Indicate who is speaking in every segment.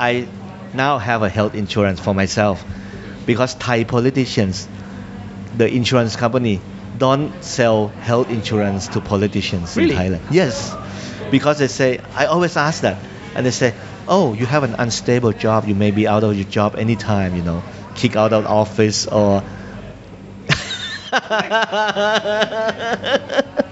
Speaker 1: I now have a health insurance for myself because Thai politicians, the insurance company, don't sell health insurance to politicians
Speaker 2: Really?
Speaker 1: in Thailand. Yes, because they say I always ask that, and they say, "Oh, you have an unstable job. You may be out of your job anytime. You know, kick out of office or."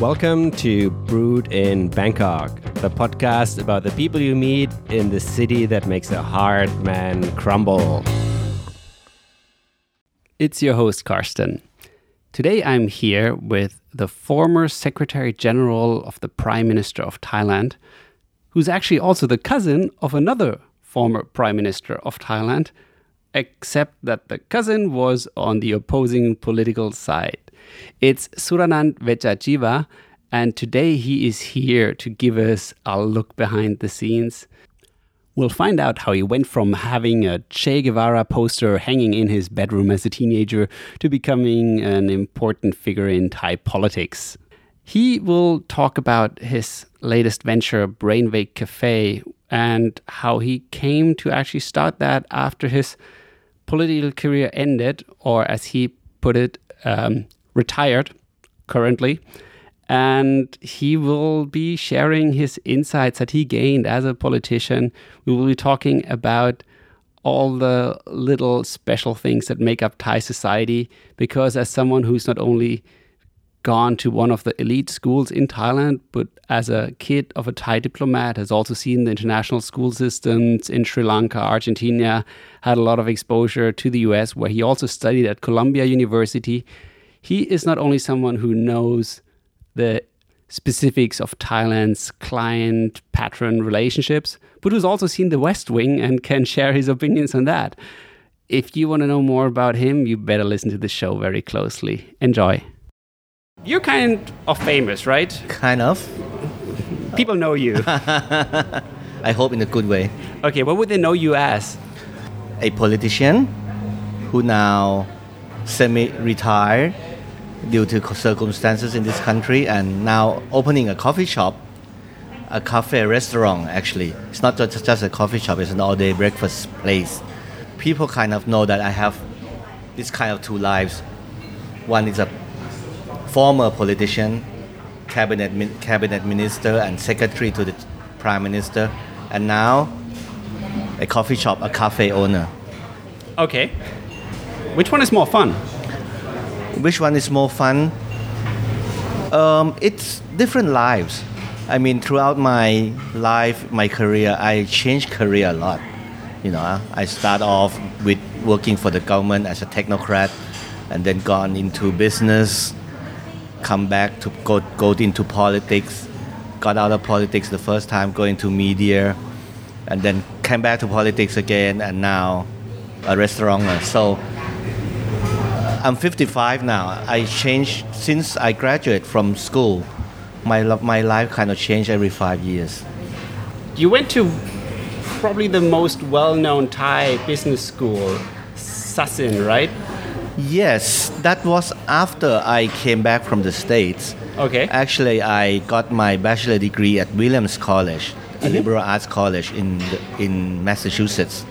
Speaker 2: Welcome to Bored in Bangkok, the podcast about the people you meet in the city that makes a hard man crumble. It's your host, Karsten. Today I'm here with the former Secretary General of the Prime Minister of Thailand, who's actually also the cousin of another former Prime Minister of Thailand, except that the cousin was on the opposing political side. It's Suranand Vejjajiva, and today he is here to give us a look behind the scenes. We'll find out how he went from having a Che Guevara poster hanging in his bedroom as a teenager to becoming an important figure in Thai politics. He will talk about his latest venture, Brainwake Cafe, and how he came to actually start that after his political career ended, or as he put it, um, retired currently. And he will be sharing his insights that he gained as a politician. We will be talking about all the little special things that make up Thai society. Because, as someone who's not only gone to one of the elite schools in Thailand, but as a kid of a Thai diplomat, has also seen the international school systems in Sri Lanka, Argentina, had a lot of exposure to the US, where he also studied at Columbia University. He is not only someone who knows the specifics of Thailand's client patron relationships, but who's also seen the West Wing and can share his opinions on that. If you want to know more about him, you better listen to the show very closely. Enjoy. You're kind of famous, right?
Speaker 1: kind of.
Speaker 2: People know you.
Speaker 1: I hope in a good way.
Speaker 2: okay, what would they know you as?
Speaker 1: A politician who now semi-retired due to circumstances in this country and now opening a coffee shop, a cafe restaurant actually. It's not just, just a coffee shop, it's an all-day breakfast place. People kind of know that I have this kind of two lives. One is a former politician, cabinet, cabinet minister and secretary to the prime minister, and now a coffee shop, a cafe owner.
Speaker 2: Okay. Which one is more fun?
Speaker 1: Which one is more fun? Um, it's different lives. I mean, throughout my life, my career, I changed career a lot. You know, I start off with working for the government as a technocrat, and then gone into business. Come back to go go into politics. Got out of politics the first time, going to media, and then came back to politics again, and now a restaurant. So I'm 55 now. I changed since I graduated from school. My my life kind of changed every five years.
Speaker 2: You went to probably the most well known Thai business school, Sasin, right?
Speaker 1: Yes, that was after I came back from the States.
Speaker 2: Okay.
Speaker 1: Actually, I got my bachelor degree at Williams College, a mm-hmm. liberal arts college in the, in Massachusetts,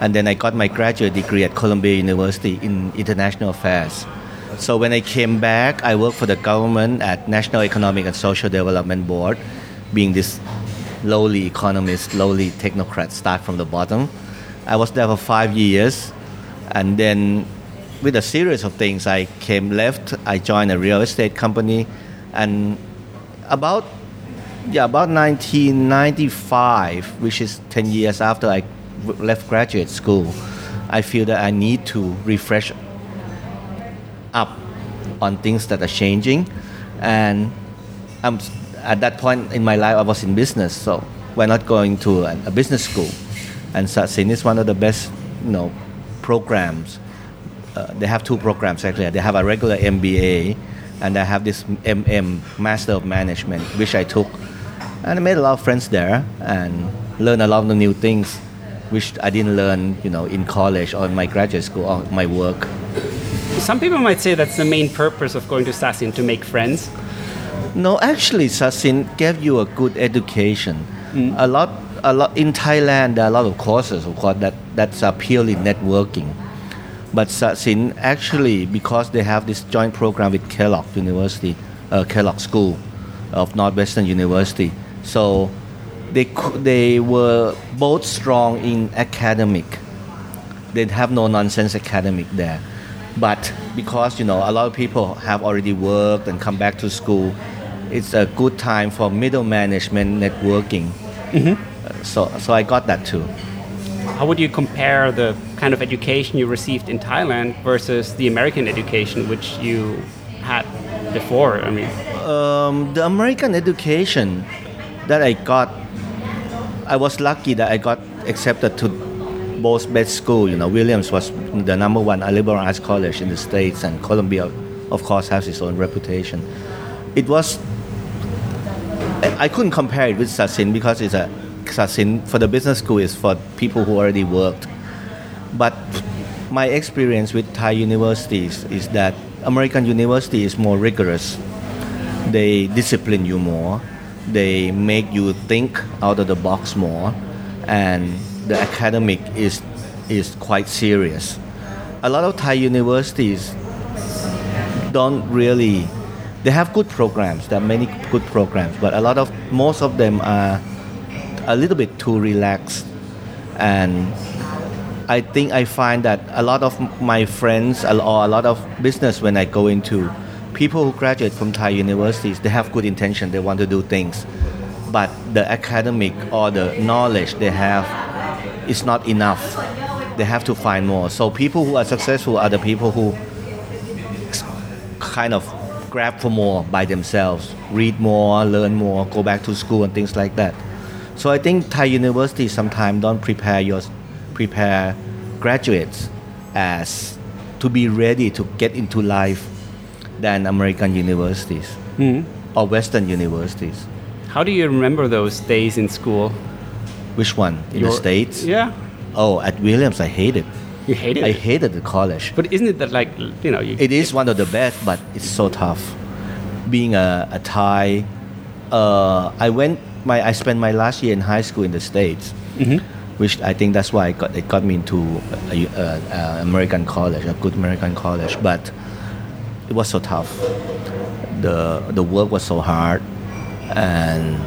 Speaker 1: and then I got my graduate degree at Columbia University in international affairs. So when I came back, I worked for the government at National Economic and Social Development Board, being this lowly economist, lowly technocrat, start from the bottom. I was there for five years, and then with a series of things, I came left. I joined a real estate company, and about yeah about 1995, which is 10 years after I left graduate school, I feel that I need to refresh up on things that are changing, and I'm at that point in my life I was in business, so why not going to a, a business school? And Sasin is one of the best, you know, programs uh, they have two programs actually. They have a regular MBA, and they have this MM Master of Management, which I took, and I made a lot of friends there and learned a lot of new things, which I didn't learn, you know, in college or in my graduate school or my work.
Speaker 2: Some people might say that's the main purpose of going to Sasin to make friends.
Speaker 1: No, actually, Sasin gave you a good education. A lot, a lot in Thailand. There are a lot of courses, of course, that that's are purely networking. But Sasin actually, because they have this joint program with Kellogg University, uh, Kellogg School of Northwestern University, so they they were both strong in academic. They have no nonsense academic there, but because you know a lot of people have already worked and come back to school, it's a good time for middle management networking. Uh, So so I got that too.
Speaker 2: How would you compare the kind of education you received in Thailand versus the American education which you had before? I mean,
Speaker 1: Um, the American education that I got, I was lucky that I got accepted to both best school. You know, Williams was the number one liberal arts college in the states, and Columbia, of course, has its own reputation. It was. I couldn't compare it with Sasin because it's a Sasin for the business school is for people who already worked. But my experience with Thai universities is that American university is more rigorous they discipline you more they make you think out of the box more and the academic is is quite serious. A lot of thai universities don't really they have good programs there are many good programs but a lot of most of them are a little bit too relaxed. And I think I find that a lot of my friends or a lot of business when I go into people who graduate from Thai universities, they have good intention, they want to do things, but the academic or the knowledge they have is not enough. They have to find more. So people who are successful are the people who kind of grab for more by themselves, read more, learn more, go back to school and things like that. So I think Thai universities sometimes don't prepare your prepare graduates as to be ready to get into life than American universities or Western universities.
Speaker 2: how do you remember those days in school?
Speaker 1: Which one? In the States?
Speaker 2: Yeah,
Speaker 1: Oh, at Williams, I hated.
Speaker 2: you hated
Speaker 1: I
Speaker 2: it.
Speaker 1: hated the college.
Speaker 2: But isn't it that like you know you
Speaker 1: It is one of the best, but it's so tough. Being a, a Thai, uh, I went. My I spent my last year in high school in the states, which I think that's why it got, it got me into a, a, a American college, a good American college. But it was so tough. The the work was so hard, and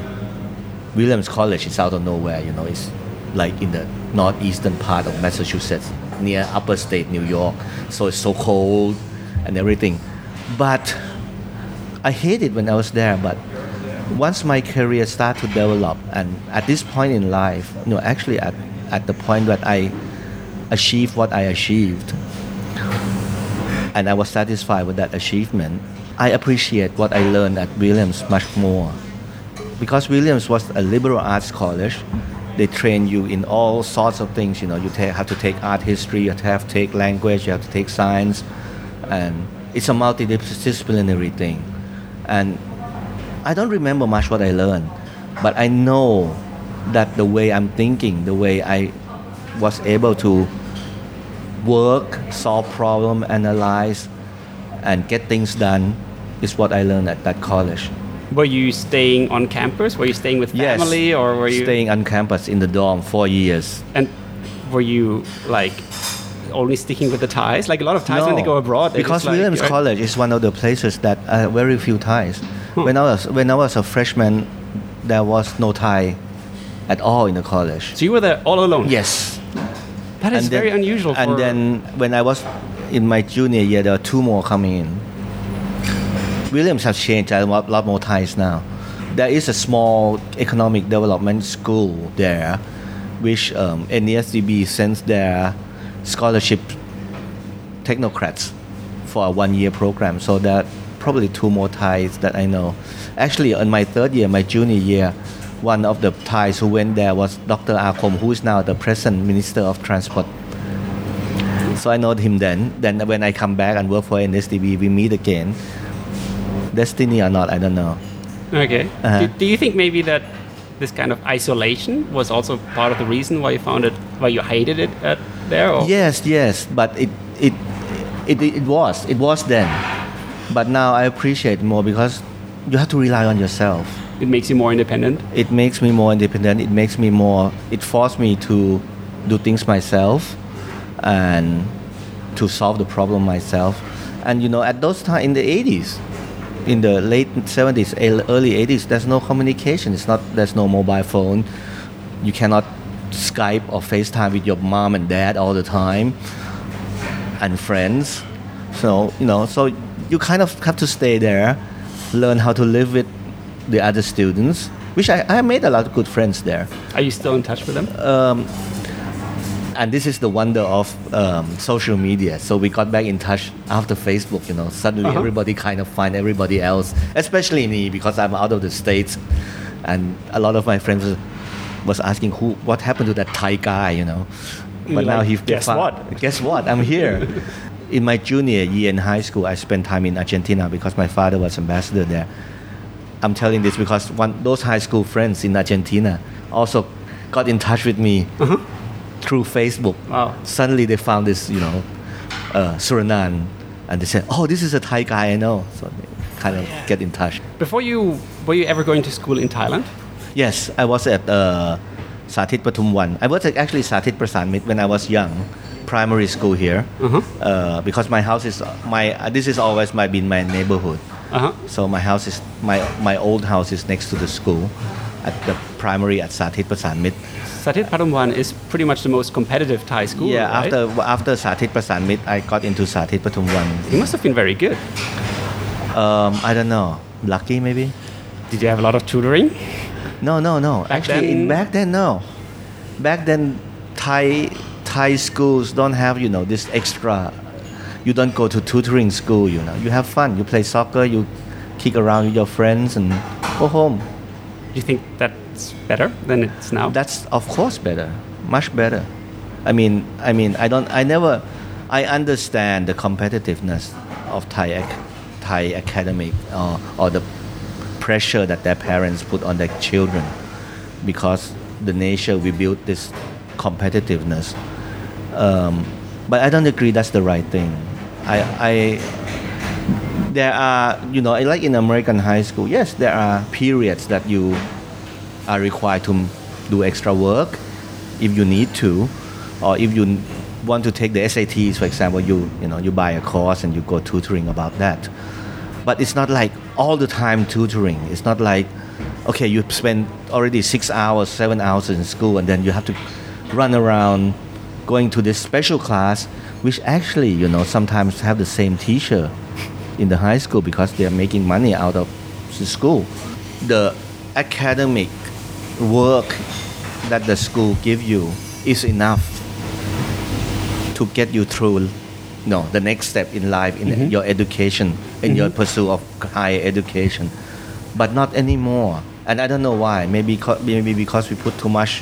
Speaker 1: Williams College is out of nowhere. You know, it's like in the northeastern part of Massachusetts, near upper state New York. So it's so cold and everything. But I hated when I was there. But once my career started to develop, and at this point in life, you know, actually at, at the point that I achieved what I achieved, and I was satisfied with that achievement, I appreciate what I learned at Williams much more. Because Williams was a liberal arts college, they train you in all sorts of things. You know, you have to take art history, you have to take language, you have to take science, and it's a multidisciplinary thing. And I don't remember much what I learned, but I know that the way I'm thinking, the way I was able to work, solve problem, analyze, and get things done is what I learned at that college.
Speaker 2: were you staying on campus? Were you staying with family or were you
Speaker 1: staying on campus in the dorm for years?
Speaker 2: and were you like only sticking with the Thais? Like a lot of Thais when they go abroad. they
Speaker 1: because
Speaker 2: like,
Speaker 1: Williams
Speaker 2: uh,
Speaker 1: College is one of the places that uh, very few Thais.
Speaker 2: Hmm.
Speaker 1: When I was when I was a freshman, there was no Thai at all in the college.
Speaker 2: So you were there all alone.
Speaker 1: Yes,
Speaker 2: that is
Speaker 1: And then-
Speaker 2: very unusual.
Speaker 1: And then when I was in my junior year, there were two more coming in. Williams has changed. A lot lot more Thais now. There is a small economic development school there, which um, NESDB sends their scholarship technocrats for a one-year program. So there are probably two more Thais that I know. Actually, on my third year, my junior year, one of the Thais who went there was Dr. Akom, who is now the present Minister of Transport. So I know him then. Then when I come back and work for NESDB, we meet again. Destiny or not, I don't know.
Speaker 2: Okay.
Speaker 1: Uh-huh.
Speaker 2: Do, do you think maybe that this kind of isolation was also part of the reason why you found it, why you hated it at there? Or?
Speaker 1: Yes, yes, but it it It, it, it was. It was then. But now I appreciate more because you have to rely on yourself.
Speaker 2: It makes you more independent.
Speaker 1: It makes me more independent. It makes me more. It forced me to do things myself, and to solve the problem myself. And you know, at those time in the 80s, in the late 70s, early 80s, there's no communication. It's not. There's no mobile phone. You cannot Skype or FaceTime with your mom and dad all the time, and friends. So you know, so you kind of have to stay there, learn how to live with the other students, which I, I made a lot of good friends there.
Speaker 2: Are you still in touch with them?
Speaker 1: Um, and this is the wonder of um, social media. So we got back in touch after Facebook. You know, suddenly
Speaker 2: Uh-huh.
Speaker 1: everybody kind of find everybody else, especially me because I'm out of the states, and a lot of my friends was- asking who, what happened to that Thai guy, you know. But now
Speaker 2: like,
Speaker 1: he
Speaker 2: "Guess
Speaker 1: found-
Speaker 2: what?"
Speaker 1: Guess what? I'm here. in my junior year in high school, I spent time in Argentina because my father was ambassador there. I'm telling this because one those high school friends in Argentina also got in touch with me through Facebook.
Speaker 2: Wow.
Speaker 1: Suddenly they found this, you know, uh, Suranand, and they said, "Oh, this is a Thai guy I know." So they kind of get in touch.
Speaker 2: Before you, were you ever going to school in Thailand?
Speaker 1: Yes, I was at uh, Sathit Patumwan. I was at actually Sathit Prasanmit when I was young, primary school here,
Speaker 2: Uh-huh.
Speaker 1: uh, because my house is my. Uh, this is always my been my neighborhood.
Speaker 2: Uh huh.
Speaker 1: So my house is my my old house is next to the school, at the primary at Sathit Prasanmit.
Speaker 2: Satit Patumwan is pretty much the most competitive Thai school.
Speaker 1: Yeah,
Speaker 2: right?
Speaker 1: after after Sathit Prasanmit, I got into Sathit Patumwan.
Speaker 2: You must have been very good.
Speaker 1: Um, I don't know, lucky maybe.
Speaker 2: Did you have a lot of tutoring?
Speaker 1: No, no, no.
Speaker 2: Back
Speaker 1: Actually, in back then, no. Back then, Thai Thai schools don't have you know this extra. You don't go to tutoring school. You know, you have fun. You play soccer. You kick around with your friends and go home.
Speaker 2: Do you think that's better than it's now?
Speaker 1: That's of course better, much better. I mean, I mean, I don't. I never. I understand the competitiveness of Thai ac- Thai academic or, or the pressure that their parents put on their children, because the nature we built this competitiveness. Um, but I don't agree that's the right thing. I, I there are you know like in American high school, yes, there are periods that you are required to do extra work if you need to, or if you want to take the SATs, for example, you you know you buy a course and you go tutoring about that. But it's not like all the time tutoring. It's not like okay, you spend already six hours, seven hours in school, and then you have to run around going to this special class, which actually you know sometimes have the same teacher in the high school because they are making money out of the school. The academic work that the school give you is enough to get you through no the next step in life in mm-hmm. your education in your mm-hmm. pursuit of higher education. But not anymore. And i don't know why. Maybe co- maybe because we put too much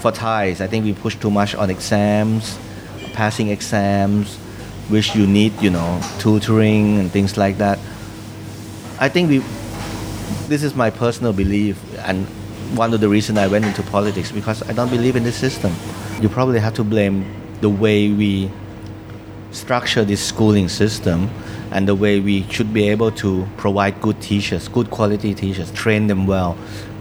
Speaker 1: for ties. I think we push too much on exams, passing exams, which you need, you know, tutoring and things like that. I think we, this is my personal belief, and one of the reasons I went into politics because I don't believe in this system. You probably have to blame the way we structure this schooling system and the way we should be able to provide good teachers, good quality teachers, train them well,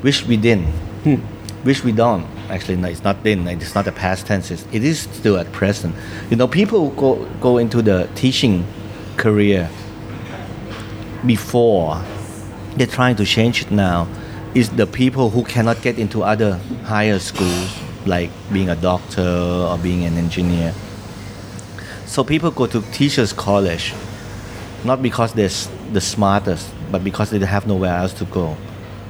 Speaker 1: which we didn't, hmm. Which we don't. Actually, no, it's not been. It's not a past tense. It's, it is still at present. You know, people go go into the teaching career before they're trying to change it now is the people who cannot get into other higher schools like being a doctor or being an engineer so people go to teachers college not because they're the smartest but because they have nowhere else to go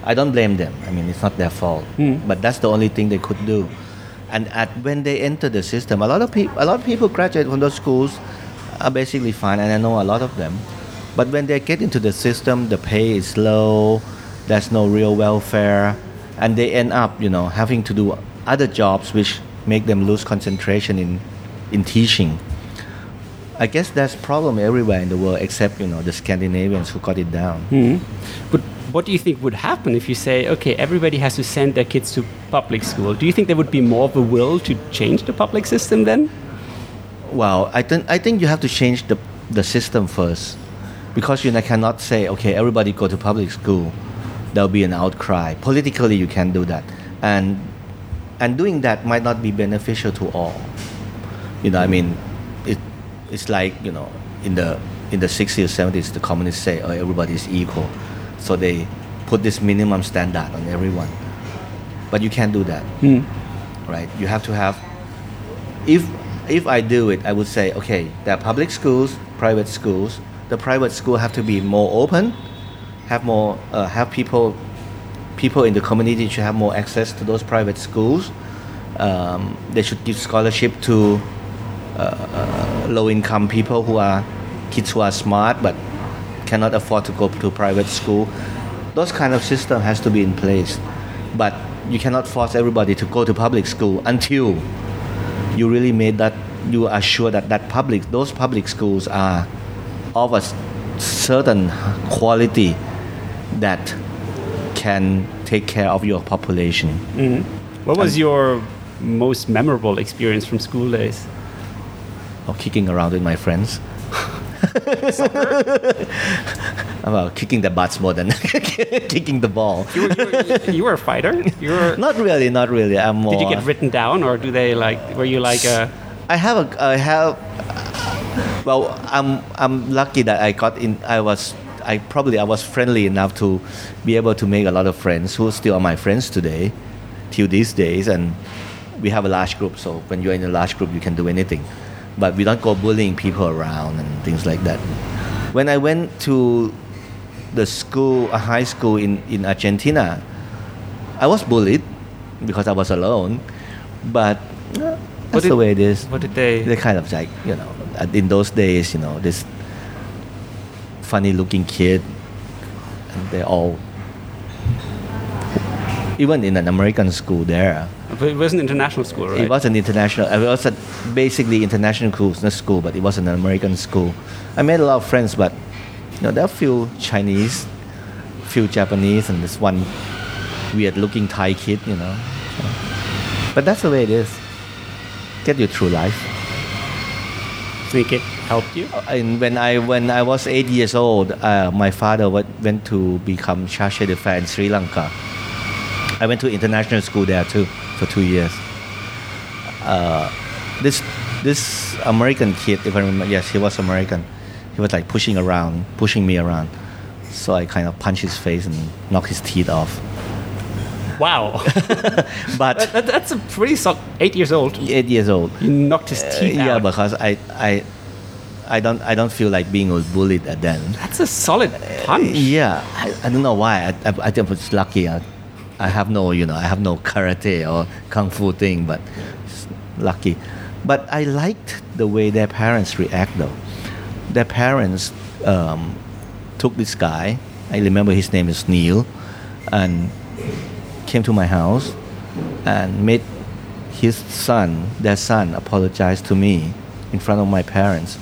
Speaker 1: i don't blame them. I mean it's not their fault. Hmm. But that's the only thing they could do. And at when they enter the system a lot of people a lot of people graduate from those schools are basically fine and i know a lot of them. But when they get into the system the pay is low there's no real welfare and they end up you know having to do other jobs which make them lose concentration in in teaching. I guess there's problem everywhere in the world except you know the Scandinavians who got it down. Hmm.
Speaker 2: But what do you think would happen if you say, okay, everybody has to send their kids to public school? Do you think there would be more of a will to change the public system then?
Speaker 1: Well, I think I think you have to change the the system first, because you cannot say okay everybody go to public school, there'll be an outcry. Politically, you can do that, and and doing that might not be beneficial to all. You know, I mean, it it's like you know in the in the 60s or 70s the communists say oh everybody is equal, so they put this minimum standard on everyone, but you can't do that, right? You have to have if if I do it, I would say, okay, there are public schools, private schools. The private school have to be more open, have more, uh, have people, people in the community should have more access to those private schools. Um, they should give scholarship to uh, uh, low-income people who are kids who are smart but cannot afford to go to private school. Those kind of system has to be in place, but you cannot force everybody to go to public school until you really made that you are sure that that public those public schools are of a certain quality that can take care of your population mm-hmm.
Speaker 2: What was your most memorable experience from school days?
Speaker 1: or kicking around with my friends about kicking the butts more than kicking the ball
Speaker 2: You were, you were, you were a fighter. You were.
Speaker 1: not really not really i'm more
Speaker 2: Did you get written down, or do they like? Were you like a?
Speaker 1: I have a I have well I'm I'm lucky that I got in I was I probably I was friendly enough to be able to make a lot of friends who still are my friends today till these days and we have a large group so when you're in a large group you can do anything but we don't go bullying people around and things like that when I went to the school a high school in, in Argentina I was bullied because I was alone but uh, that's
Speaker 2: did-
Speaker 1: the way it is
Speaker 2: What did they?
Speaker 1: they kind of like you know in those days you know this funny looking kid and they all even in an american school there
Speaker 2: But it was an international school, right?
Speaker 1: it was an international it was a basically international school not school but it was an american school i made a lot of friends but you know there are few chinese few japanese and this one weird looking thai kid you know So- but that's the way it is get you through life
Speaker 2: Think it helped you?
Speaker 1: and when I when I was eight years old, uh, my father went, to become charge d'affaires in Sri Lanka. I went to international school there too for two years. Uh, this this American kid, if I remember, yes, he was American. He was like pushing around, pushing me around. So I kind of punched his face and knocked his teeth off.
Speaker 2: Wow.
Speaker 1: But
Speaker 2: that, that- that's a pretty solid. Eight years old.
Speaker 1: eight years old.
Speaker 2: You knocked his
Speaker 1: Uh,
Speaker 2: teeth
Speaker 1: yeah,
Speaker 2: out.
Speaker 1: because I I I don't I don't feel like being bullied at then.
Speaker 2: That's a solid punch.
Speaker 1: Yeah, I, I don't know why. I, I, I think I was lucky. I, I have no, you know, I have no karate or kung fu thing, but lucky. But I liked the way their parents react though. Their parents um, took this guy. I remember his name is Neil, and came to my house and made his son, their son, apologize to me in front of my parents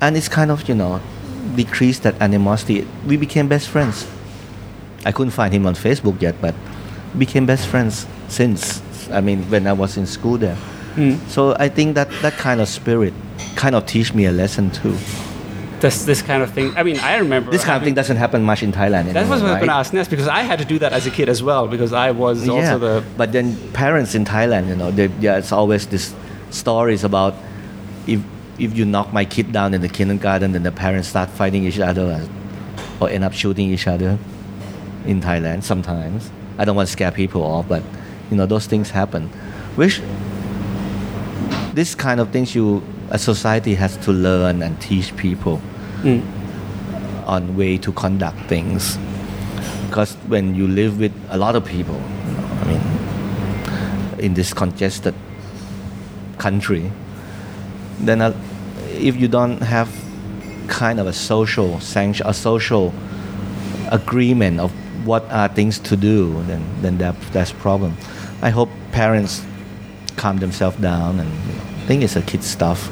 Speaker 1: and it's kind of you know decreased that animosity we became best friends i couldn't find him on facebook yet but became best friends since i mean when i was in school there. Hmm. So i think that that kind of spirit kind of teach me a lesson too.
Speaker 2: This this kind of thing. I mean, I remember
Speaker 1: this kind of thing doesn't happen much in thailand anymore,
Speaker 2: That was what I was going to ask next because I had to do that as a kid as well because I was also
Speaker 1: yeah,
Speaker 2: the
Speaker 1: but then parents in Thailand, you know, they, there's always this stories about if if you knock my kid down in the kindergarten, then the parents start fighting each other or end up shooting each other in Thailand sometimes. I don't want to scare people off, but you know those things happen. Which this kind of things you a society has to learn and teach people
Speaker 2: Mm.
Speaker 1: on way to conduct things because when you live with a lot of people you know, i mean in this congested country then uh, if you don't have kind of a social sanction a social agreement of what are things to do then then that, that's problem. I hope parents calm themselves down and you know, think it's a kid stuff.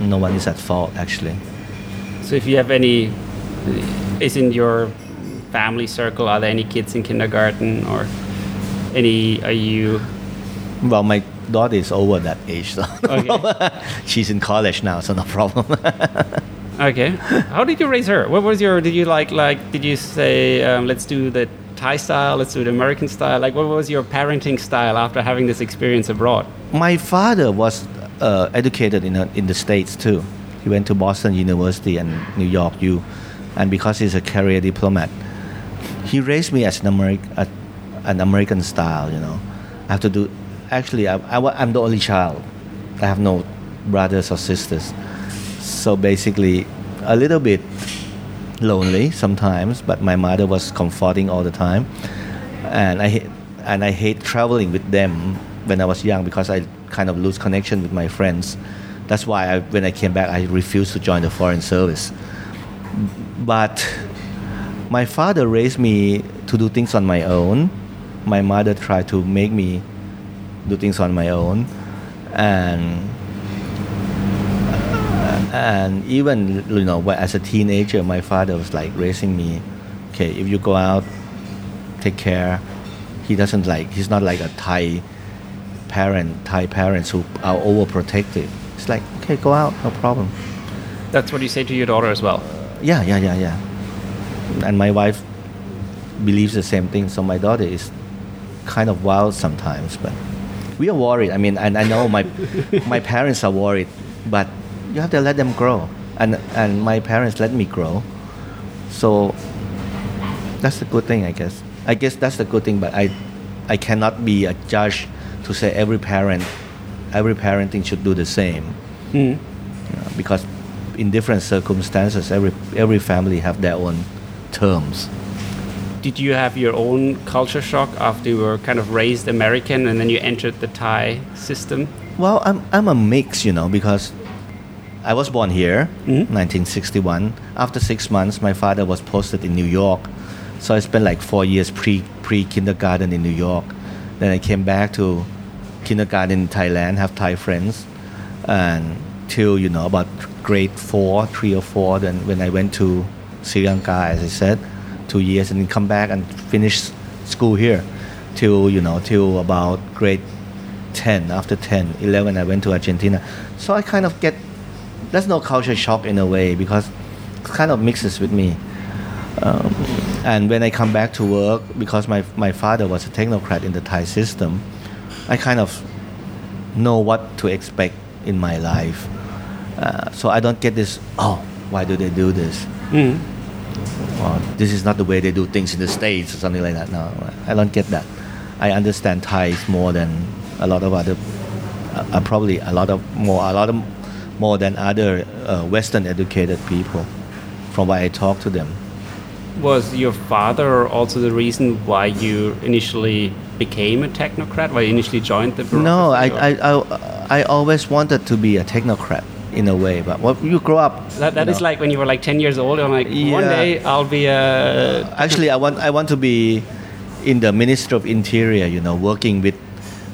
Speaker 1: No one is at fault actually.
Speaker 2: So if you have any, is in your family circle, are there any kids in kindergarten or any, are you,
Speaker 1: Well, my daughter is over that age, so.
Speaker 2: Okay.
Speaker 1: she's in college now, so no problem.
Speaker 2: Okay. How did you raise her? What was your? Did you like like? Did you say um, let's do the Thai style? Let's do the American style. Like, what was your parenting style after having this experience abroad?
Speaker 1: My father was uh, educated in, uh, in the States too. He went to Boston University and New York U. And because he's a career diplomat, he raised me as an, American, an American style, you know. I have to do, actually, I, I, I'm the only child. I have no brothers or sisters. So basically, a little bit lonely sometimes, but my mother was comforting all the time. And I, and I hate traveling with them when I was young because I kind of lose connection with my friends. That's why I, when I came back, I refused to join the foreign service. But my father raised me to do things on my own. My mother tried to make me do things on my own, and and even you know when- as a teenager, my father was like raising me. Okay, if you go out, take care. He doesn't like. He's not like a Thai parent. Thai parents who are overprotective. It's like okay, go out, no problem.
Speaker 2: That's what you say to your daughter as well.
Speaker 1: Yeah, yeah, yeah, yeah. And my wife believes the same thing. So my daughter is kind of wild sometimes, but we are worried. I mean, and I know my my parents are worried, but you have to let them grow. And and my parents let me grow. So that's the good thing, I guess. I guess that's the good thing, but I I cannot be a judge to say every parent every parenting should do the same
Speaker 2: Mm.
Speaker 1: because in different circumstances every every family have their own terms
Speaker 2: Did you have your own culture shock after you were kind of raised American and then you entered the Thai system?
Speaker 1: well i'm, I'm a mix you know because i was born here
Speaker 2: Mhm.
Speaker 1: 1961 after six months my father was posted in new york. So i spent like four years pre pre kindergarten in new york. Then i came back to kindergarten in thailand have thai friends. And till you know about grade four three or four then when i went to sri lanka as i said two years and then come back and finish school here. Till you know till about grade 10 after 10 11 i went to argentina. So i kind of get there's no culture shock in a way because it kind of mixes with me um, and when i come back to work because my, my father was a technocrat in the thai system i kind of know what to expect in my life uh, so i don't get this oh why do they do this
Speaker 2: Mm.
Speaker 1: well, this is not the way they do things in the states or something like that. No, I don't get that. I understand Thais more than a lot of other, uh, uh, probably a lot of more, a lot of more than other uh, Western educated people, from what I talk to them.
Speaker 2: Was your father also the reason why you initially became a technocrat? Why you initially joined the
Speaker 1: No, I, I, I, I always wanted to be a technocrat in a way, but when you grow up,
Speaker 2: That, that is
Speaker 1: know,
Speaker 2: like when you were like 10 years old, I'm like, one day I'll be a.
Speaker 1: actually I want I want to be in the Ministry of Interior you know working with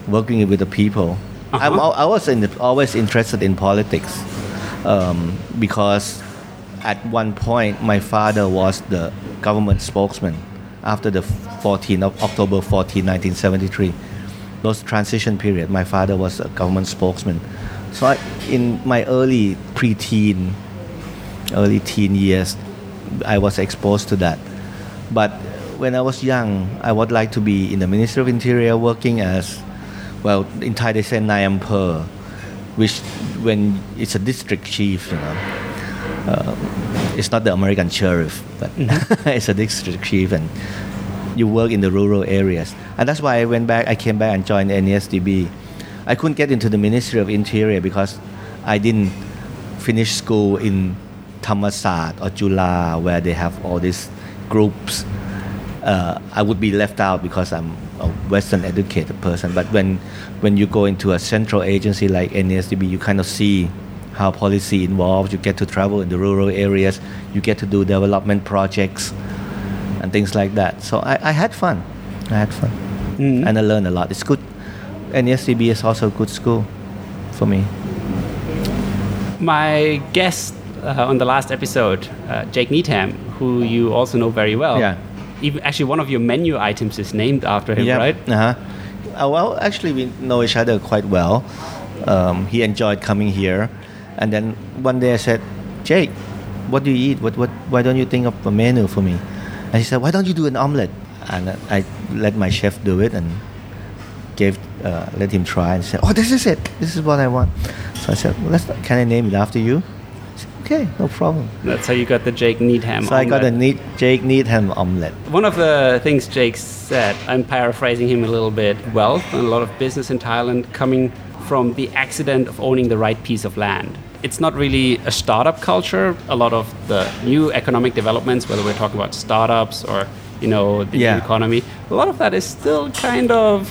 Speaker 1: working with the people
Speaker 2: Uh-huh.
Speaker 1: al- I was in, always interested in politics um, because at one point my father was the government spokesman after the 14th of October 14 1973 those transition period my father was a government spokesman so I, in my early preteen early teen years, I was exposed to that. But when I was young, I would like to be in the Ministry of Interior working as, well, in Thai they say Nai Amphoe, which when it's a district chief, you know. Uh, it's not the American sheriff, but it's a district chief, and you work in the rural areas. And that's why I went back, I came back and joined NESDB. I couldn't get into the Ministry of Interior because I didn't finish school in Thammasat or Jula where they have all these groups. Uh, I would be left out because I'm Western educated person. But when, when you go into a central agency like NESDB, you kind of see how policy involves. You get to travel in the rural areas. You get to do development projects and things like that. So I, I had fun. I had fun.
Speaker 2: Mhm.
Speaker 1: And I learned a lot. It's good. NESDB is also a good school for me.
Speaker 2: My guest uh, on the last episode, uh, Jake Needham, who you also know very well.
Speaker 1: Yeah.
Speaker 2: Even actually, one of your menu items is named after him,
Speaker 1: yeah.
Speaker 2: right?
Speaker 1: Uh-huh. Uh, well, actually, we know each other quite well. Um, he enjoyed coming here, and then one day I said, "Jake, what do you eat? What, what, why don't you think of a menu for me?" And he said, "Why don't you do an omelet?" And I let my chef do it and gave uh, let him try and said, "Oh, this is it. This is what I want." So I said, well, "Let's can I name it after you?" Okay, no problem.
Speaker 2: That's how you got the Jake Needham. Omelet.
Speaker 1: So I got a neat Jake Needham omelet.
Speaker 2: One of the things Jake said, I'm paraphrasing him a little bit. Wealth and a lot of business in Thailand coming from the accident of owning the right piece of land. It's not really a startup culture. A lot of the new economic developments, whether we're talking about startups or you know the
Speaker 1: Yeah.
Speaker 2: new economy, a lot of that is still kind of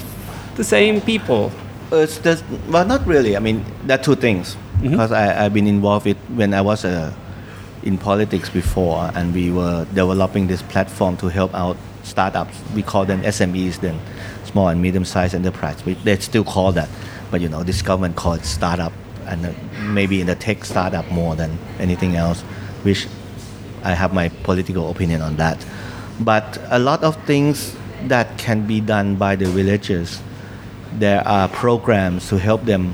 Speaker 2: the same people.
Speaker 1: It's just, well, not really. I mean, there are two things. Because I, I've been involved with when I was uh, in politics before, and we were developing this platform to help out startups. We call them SMEs then, small and medium-sized enterprise. We, they still call that, but you know, this government call it startup, and uh, maybe in the tech startup more than anything else, which I have my political opinion on that. But a lot of things that can be done by the villagers, there are programs to help them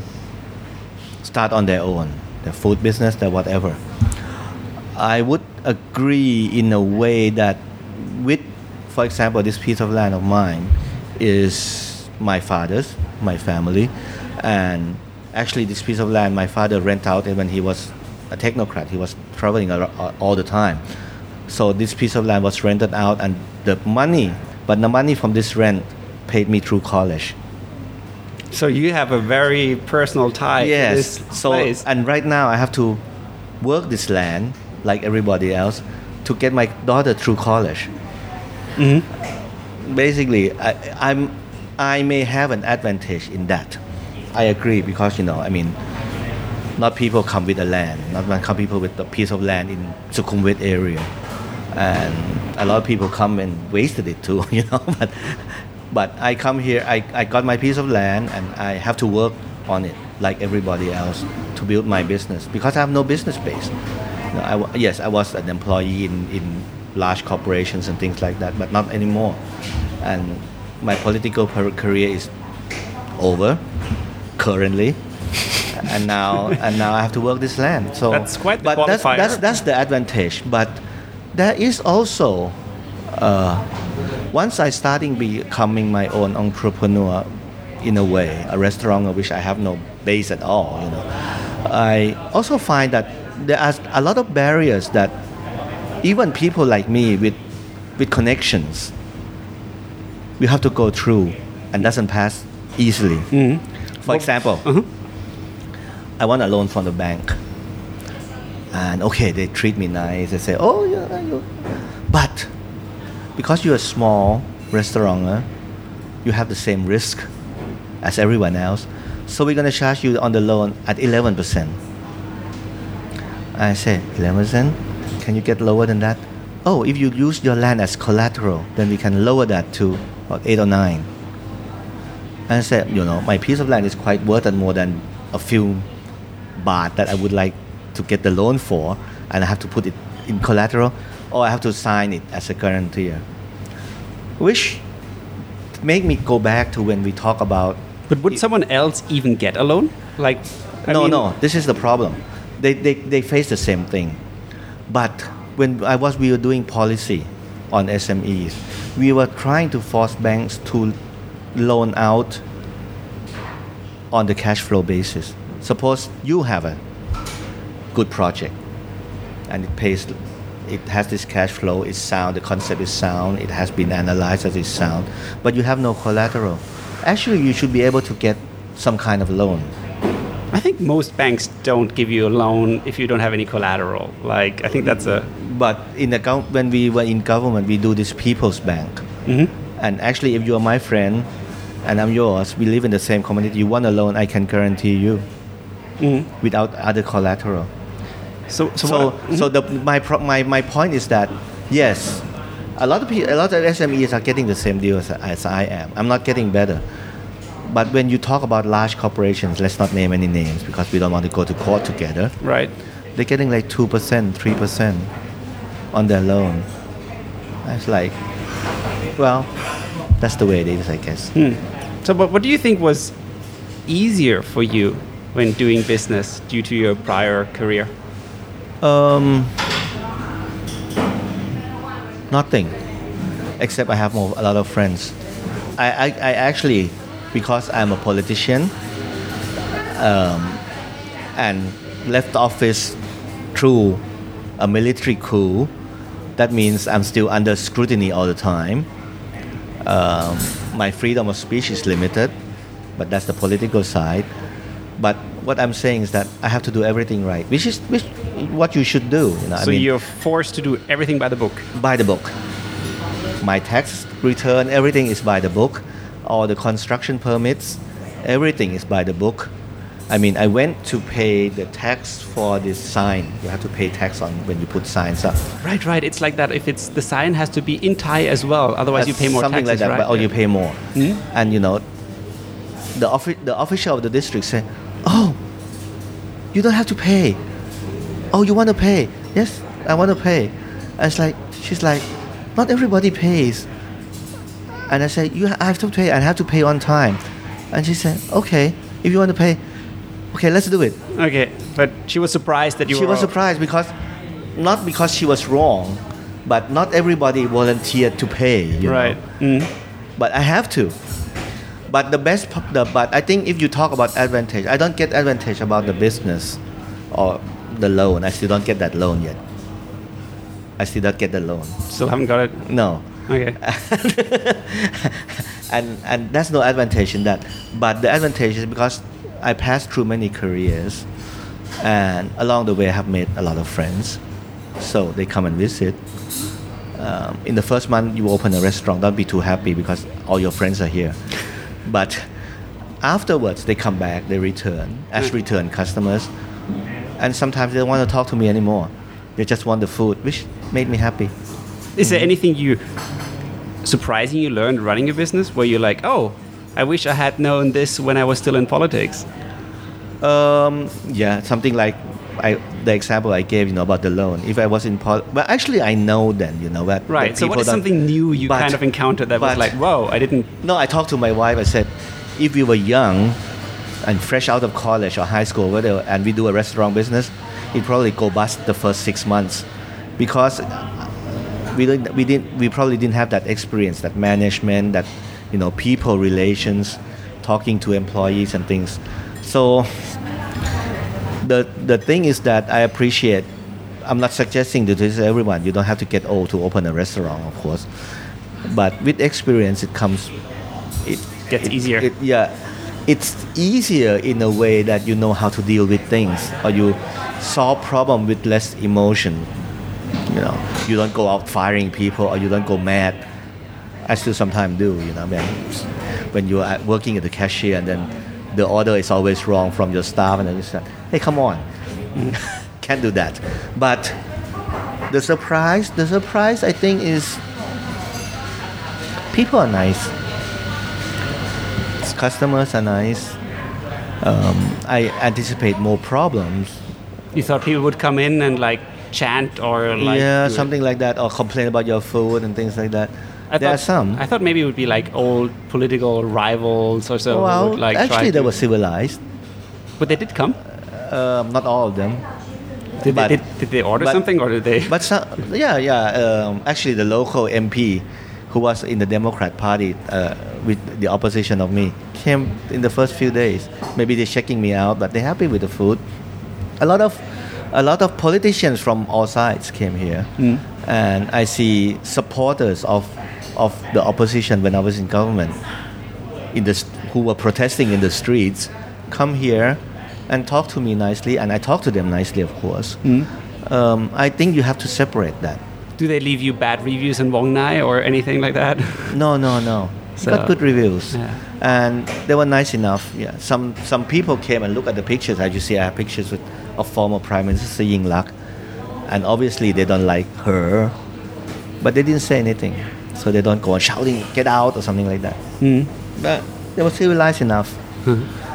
Speaker 1: start on their own, their food business, their whatever. I would agree in a way that with, for example, this piece of land of mine is my father's, my family, and actually this piece of land my father rent out when he was a technocrat. He was traveling all the time. So this piece of land was rented out, and the money, but the money from this rent paid me through college.
Speaker 2: So you have a very personal tie to
Speaker 1: yes.
Speaker 2: this
Speaker 1: So
Speaker 2: place.
Speaker 1: and right now I have to work this land like everybody else to get my daughter through college. Mm-hmm. Basically, I, I'm I may have an advantage in that. I agree because you know I mean, not people come with a land, not come people with a piece of land in Sukhumvit area, and a lot of people come and wasted it too, you know. But but I come here, I, I got my piece of land and I have to work on it like everybody else to build my business because I have no business base. You know, I yes, I was an employee in, in large corporations and things like that, but not anymore. And my political career is over currently. and now and now I have to work this land. So
Speaker 2: That's quite the
Speaker 1: but that's,
Speaker 2: qualifier.
Speaker 1: that's that's the advantage. But there is also Uh, once I starting becoming my own entrepreneur in a way, a restaurant of which I have no base at all, you know, I also find that there are a lot of barriers that even people like me with with connections we have to go through and doesn't pass easily. Mm-hmm. For example, uh-huh. I want a loan from the bank. And okay, they treat me nice. They say, oh, yeah, you. But because you're a small restaurant, you have the same risk as everyone else. So we're going to charge you on the loan at 11%. I said, 11%? Can you get lower than that? Oh, if you use your land as collateral, then we can lower that to about 8 or 9. And I said, you know, my piece of land is quite worth more than a few baht that I would like to get the loan for, and I have to put it in collateral, or I have to sign it as a guarantor. Which make me go back to when we talk about
Speaker 2: But would someone else even get a loan? Like, I
Speaker 1: no,
Speaker 2: mean-
Speaker 1: no. This is the problem. They, they, they face the same thing. But when I was, we were doing policy on SMEs, we were trying to force banks to loan out on the cash flow basis. Suppose you have a good project and it pays, it has this cash flow, it's sound, the concept is sound, it has been analyzed as it's sound, but you have no collateral. Actually, you should be able to get some kind of loan.
Speaker 2: I think most banks don't give you a loan if you don't have any collateral. Like, I think that's a.
Speaker 1: But in the gov- when we were in government, we do this People's Bank. Mm-hmm. And actually, if you are my friend and I'm yours, we live in the same community. You want a loan, I can guarantee you, mm-hmm. without other collateral.
Speaker 2: So, so,
Speaker 1: So,
Speaker 2: what-
Speaker 1: so the, my, pro- my my point is that yes, a lot of people, a lot of SMEs are getting the same deal as, as I am. I'm not getting better. But when you talk about large corporations, let's not name any names because we don't want to go to court together.
Speaker 2: right.
Speaker 1: They're getting like two percent, three percent on their loan. It's like, well, that's the way it is, I guess. Hmm.
Speaker 2: So, but what do you think was easier for you when doing business due to your prior career?
Speaker 1: Um, nothing, except I have more, a lot of friends. I, I, I actually, because I'm a politician, um, and left office through a military coup, that means I'm still under scrutiny all the time. Um, my freedom of speech is limited, but that's the political side. But what I'm saying is that I have to do everything right, which is which, what you should do. You know,
Speaker 2: So
Speaker 1: I mean,
Speaker 2: you're forced to do everything by the book.
Speaker 1: by the book. My tax return, everything is by the book. All the construction permits, everything is by the book. I mean, I went to pay the tax for this sign. You have to pay tax on when you put signs up.
Speaker 2: Right, right. It's like that. If it's the sign has to be in Thai as well, otherwise you pay more
Speaker 1: something
Speaker 2: taxes,
Speaker 1: like that,
Speaker 2: right?
Speaker 1: but or you pay more.
Speaker 2: Hmm?
Speaker 1: And you know, the offi- the official of the district said, "Oh, you don't have to pay. Oh, you want to pay? Yes, I want to pay." And it's like she's like, "Not everybody pays." And I said, "You I have to pay. I have to pay on time." And she said, "Okay, if you want to pay, okay, let's do it."
Speaker 2: Okay, but she was surprised that you
Speaker 1: she was surprised because not because she was wrong, but not everybody volunteered to pay. You know?
Speaker 2: Right. Mm.
Speaker 1: but I have to. But the best, the, but I think if you talk about advantage, I don't get advantage about the business or the loan. I still don't get that loan yet. I still don't get the loan.
Speaker 2: Still haven't got it.
Speaker 1: No.
Speaker 2: Okay.
Speaker 1: and and that's no advantage in that. But the advantage is because I passed through many careers, and along the way I have made a lot of friends. So they come and visit. Um, in the first month you open a restaurant, don't be too happy because all your friends are here. But afterwards they come back, they return as return customers, and sometimes they don't want to talk to me anymore. They just want the food, which made me happy.
Speaker 2: Is there anything you surprising you learned running a business where you're like, oh, I wish I had known this when I was still in politics?
Speaker 1: Um, yeah, something like I, the example I gave, you know, about the loan. If I was in pol, well, actually, I know then, you know, that
Speaker 2: Right. So what is something new you
Speaker 1: but-
Speaker 2: kind of encountered that was like, whoa, I didn't.
Speaker 1: No, I talked to my wife. I said, if we were young and fresh out of college or high school, whatever, and we do a restaurant business, it probably go bust the first six months, because we didn't, we didn't, we probably didn't have that experience, that management, that you know, people relations, talking to employees and things. So the the thing is that I appreciate. I'm not suggesting that this is everyone. You don't have to get old to open a restaurant, of course. But with experience, it comes. It
Speaker 2: Gets
Speaker 1: it-
Speaker 2: easier.
Speaker 1: it- yeah, it's easier in a way that you know how to deal with things, or you solve problem with less emotion. You know, you don't go out firing people, or you don't go mad. I still sometimes do. You know, when when you are working at the cashier and then the order is always wrong from your staff, and then you say, "Hey, come on." Can't do that. But the surprise, the surprise I think is people are nice. Customers are nice. Um, I anticipate more problems.
Speaker 2: You thought people would come in and like chant or like.
Speaker 1: yeah, something like that, or complain about your food and things like that.
Speaker 2: I
Speaker 1: there are some.
Speaker 2: I thought maybe it would be like old political rivals or so.
Speaker 1: well,
Speaker 2: would, like,
Speaker 1: actually, they were civilized.
Speaker 2: But they did come.
Speaker 1: Um, not all of them.
Speaker 2: Did,
Speaker 1: But-
Speaker 2: they, did, did they order
Speaker 1: but-
Speaker 2: something or did they?
Speaker 1: But some, yeah, yeah. Um, actually, the local MP who was in the Democrat Party uh, with the opposition of me came in the first few days. Maybe they're checking me out, but they're happy with the food. A lot of a lot of politicians from all sides came here, and I see supporters of of the opposition when I was in government, in the who were protesting in the streets, come here and talk to me nicely, and I talk to them nicely, of course. Um, I think you have to separate that.
Speaker 2: Do they leave you bad reviews in Wong Nai or anything like that?
Speaker 1: No, no, no.
Speaker 2: So-
Speaker 1: got good reviews,
Speaker 2: Yeah.
Speaker 1: and they were nice enough. Yeah, some some people came and looked at the pictures. As you see, I have pictures with of former Prime Minister Yingluck, and obviously they don't like her, but they didn't say anything, so they don't go on shouting "get out" or something like that. But they were civilized enough,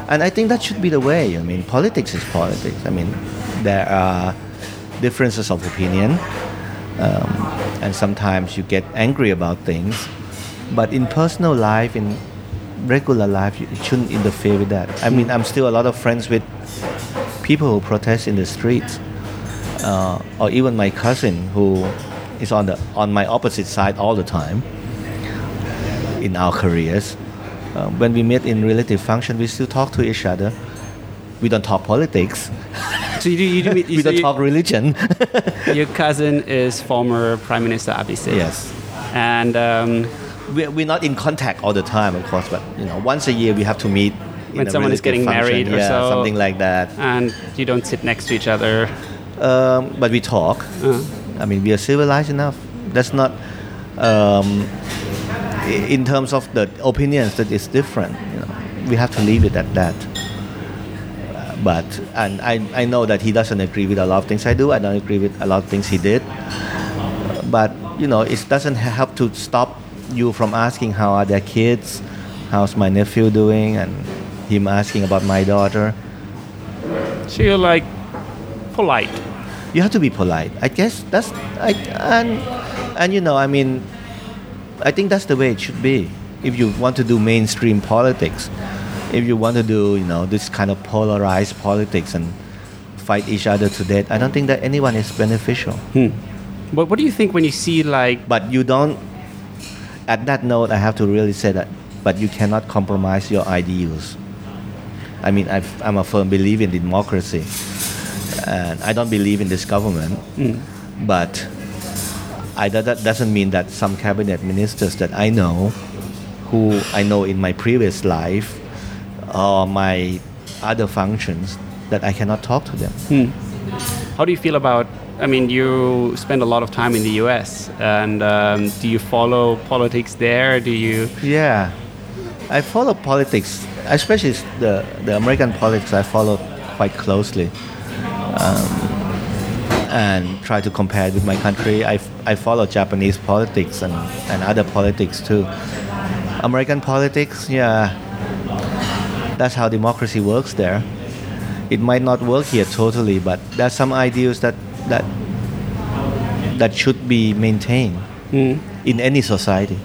Speaker 1: and I think that should be the way. I mean, politics is politics. I mean, there are differences of opinion, um, and sometimes you get angry about things. But in personal life, in regular life. You shouldn't interfere with that. I mean, I'm still a lot of friends with people who protest in the streets, uh, or even my cousin who is on the on my opposite side all the time in our careers. Uh, when we meet in relative function, we still talk to each other. We don't talk politics.
Speaker 2: So you do, you do, you,
Speaker 1: we
Speaker 2: so
Speaker 1: don't
Speaker 2: you-
Speaker 1: talk religion.
Speaker 2: your cousin is former Prime Minister Abhisit.
Speaker 1: yes.
Speaker 2: And um,
Speaker 1: we're, we're not in contact all the time, of course, but you know, once a year we have to meet. in
Speaker 2: When
Speaker 1: a
Speaker 2: someone is getting
Speaker 1: function,
Speaker 2: married or
Speaker 1: yeah,
Speaker 2: so.
Speaker 1: something like that.
Speaker 2: and you don't sit next to each other.
Speaker 1: Um, but we talk.
Speaker 2: Uh,
Speaker 1: I mean, we are civilized enough. That's not. Um, in terms of the opinions, that is different. You know, we have to leave it at that. But and I, I know that he doesn't agree with a lot of things I do. I don't agree with a lot of things he did. But you know, it doesn't help to stop you from asking how are their kids, how's my nephew doing, and him asking about my daughter.
Speaker 2: so you're like polite.
Speaker 1: You have to be polite. I guess that's I and and you know I mean, I think that's the way it should be. If you want to do mainstream politics, if you want to do you know this kind of polarized politics and fight each other to death, I don't think that anyone is beneficial. Hmm.
Speaker 2: But what do you think when you see like
Speaker 1: But you don't. At that note, I have to really say that. But you cannot compromise your ideals. I mean, I've, I'm a firm believer in democracy, and I don't believe in this government. But I, that, that doesn't mean that some cabinet ministers that I know, who I know in my previous life, or my other functions, that I cannot talk to them.
Speaker 2: How do you feel about? I mean, you spend a lot of time in the U.S. and um, do you follow politics there? Do you?
Speaker 1: Yeah, I follow politics, especially the the American politics. I follow quite closely, um, and try to compare it with my country. I, f- I follow Japanese politics and, and other politics too. American politics, yeah, that's how democracy works there. It might not work here totally, but there's some ideals that that that should be maintained in any society.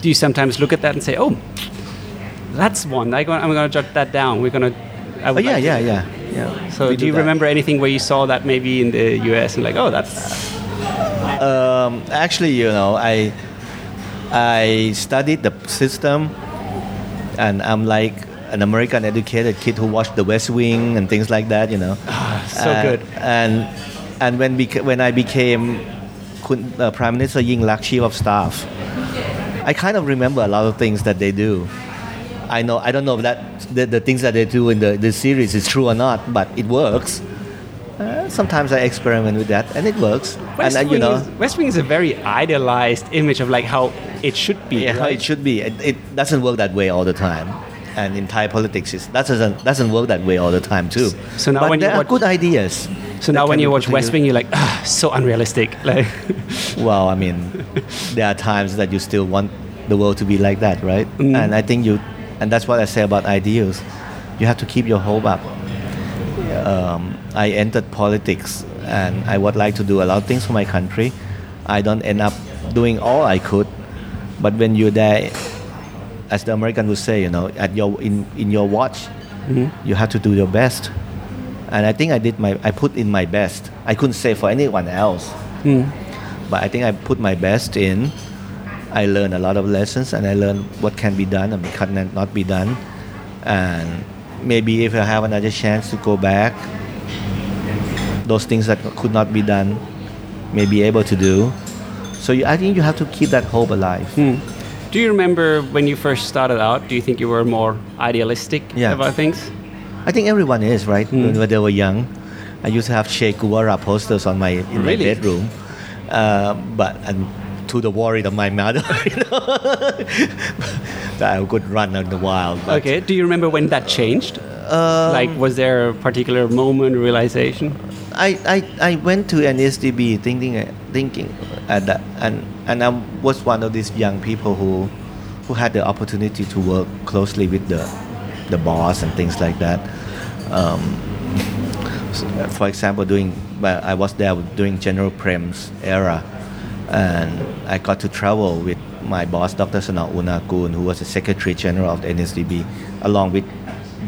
Speaker 2: Do you sometimes look at that and say, "Oh, that's one. I I'm going to jot that down. We're going to."
Speaker 1: Oh yeah, yeah, yeah, yeah.
Speaker 2: So,
Speaker 1: We
Speaker 2: do you
Speaker 1: that.
Speaker 2: remember anything where you saw that maybe in the U.S. and like, "Oh, that's."
Speaker 1: Um, actually, you know, I I studied the system, and I'm like an American educated kid who watched The West Wing and things like that. You know,
Speaker 2: so
Speaker 1: Uh,
Speaker 2: good.
Speaker 1: And and when beca- when I became uh, Prime Minister Yingluck Chief of Staff, I kind of remember a lot of things that they do. I know I don't know if that the, the things that they do in the, the series is true or not, but it works. Uh, sometimes I experiment with that, and it works.
Speaker 2: West,
Speaker 1: and uh,
Speaker 2: Wing
Speaker 1: you know,
Speaker 2: is, West Wing is a very idealized image of like how it should be.
Speaker 1: Yeah,
Speaker 2: right?
Speaker 1: it should be. It, it doesn't work that way all the time. And in Thai politics, it doesn't doesn't work that way all the time too.
Speaker 2: So now
Speaker 1: but
Speaker 2: when you
Speaker 1: there are
Speaker 2: watch-
Speaker 1: good ideas.
Speaker 2: So now when you watch West. Wing, you're like, ah, so unrealistic. Like,
Speaker 1: Well, I mean, there are times that you still want the world to be like that, right?
Speaker 2: Mm.
Speaker 1: And I think you, and that's what I say about ideals. You have to keep your hope up. Um, I entered politics, and I would like to do a lot of things for my country. I don't end up doing all I could, but when you're there, as the American would say, you know, at your in in your watch, you have to do your best. And I think I did my, I put in my best. I couldn't say for anyone else but I think I put my best in. I learned a lot of lessons and I learned what can be done and what can not be done. And maybe if I have another chance to go back, those things that could not be done, may be able to do. So you, I think you have to keep that hope alive.
Speaker 2: do you remember when you first started out? Do you think you were more idealistic
Speaker 1: Yeah.
Speaker 2: about things?
Speaker 1: I think everyone is right. When, when they were young, I used to have Che Guevara posters on my in
Speaker 2: Really?
Speaker 1: my bedroom, uh, but and to the worry of my mother, you know, that I could run in the wild.
Speaker 2: Okay. Do you remember when that changed?
Speaker 1: Um,
Speaker 2: like, was there a particular moment, realization?
Speaker 1: I, I, I went to NESDB thinking thinking at that and and I was one of these young people who who had the opportunity to work closely with the the boss and things like that. Um, for example, doing well, I was there during General Prem's era, and I got to travel with my boss, Dr. Snoh Unakul, who was the Secretary General of the NESDB, along with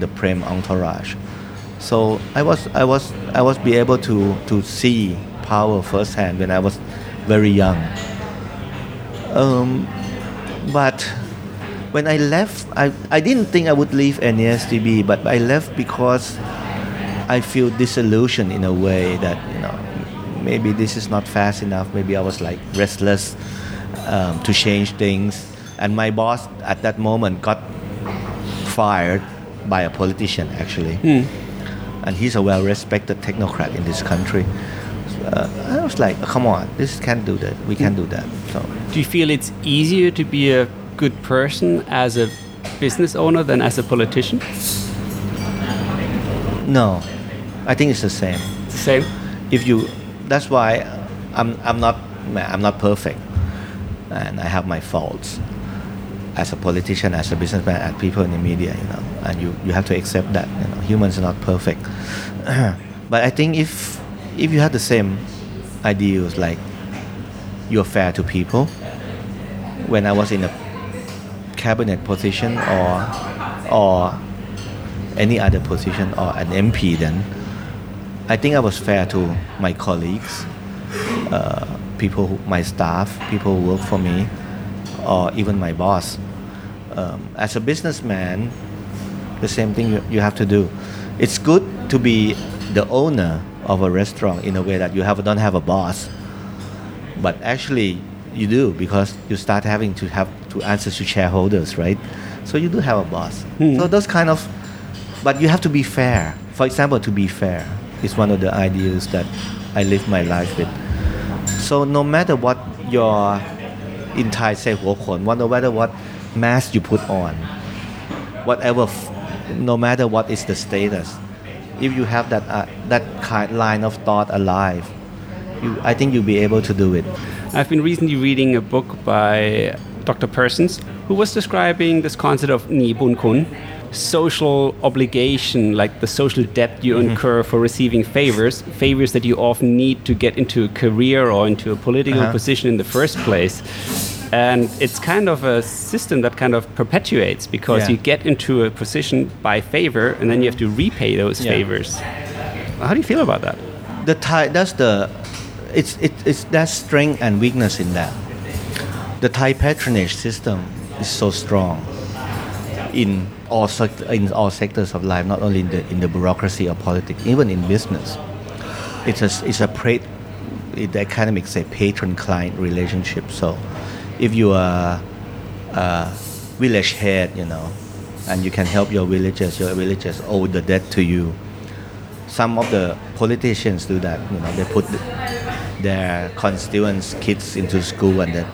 Speaker 1: the Prem entourage. So I was, I was, I was be able to, to see power firsthand when I was very young. Um, but when I left, I, I didn't think I would leave NESDB, but I left because I feel disillusioned in a way that you know maybe this is not fast enough. Maybe I was like restless um, to change things, and my boss at that moment got fired by a politician actually, and he's a well-respected technocrat in this country. Uh, I was like, come on, this can't do that. We can't do that. So
Speaker 2: Do you feel it's easier to be a good person as a business owner than as a politician?
Speaker 1: no, I think it's the same.
Speaker 2: It's the same.
Speaker 1: if you that's why I'm, I'm not I'm not perfect. And I have my faults. As a politician as a businessman and people in the media you know and you, you have to accept that you know humans are not perfect. But I think if if you have the same ideals like you're fair to people when I was in a cabinet position or or any other position or an MP then I think I was fair to my colleagues, uh, people, who, my staff, people who work for me, or even my boss. Um, as a businessman, the same thing you, you have to do. It's good to be the owner of a restaurant in a way that you have don't have a boss, but actually you do because you start having to have to answer to shareholders, right? So you do have a boss. So those kind of, but you have to be fair. For example, to be fair is one of the ideals that I live my life with. So no matter what your entire say no matter what mask you put on, whatever, no matter what is the status, if you have that uh, that kind line of thought alive, you, I think you'll be able to do it.
Speaker 2: I've been recently reading a book by Dr. Persons, who was describing this concept of Ni Bun Kun, social obligation, like the social debt you incur for receiving favors, favors that you often need to get into a career or into a political
Speaker 1: Uh-huh.
Speaker 2: position in the first place. And it's kind of a system that kind of perpetuates because
Speaker 1: Yeah.
Speaker 2: you get into a position by favor and then you have to repay those
Speaker 1: Yeah.
Speaker 2: favors. How do you feel about that?
Speaker 1: the Thai that's the it's it, it's that strength and weakness in that. The Thai patronage system is so strong in all in all sectors of life, not only in the in the bureaucracy or politics, even in business. It's a it's a pra- the academics say patron-client relationship. So, if you are a village head, you know, and you can help your villagers, your villagers owe the debt to you some of the politicians do that. You know, they put their constituents' kids into school and then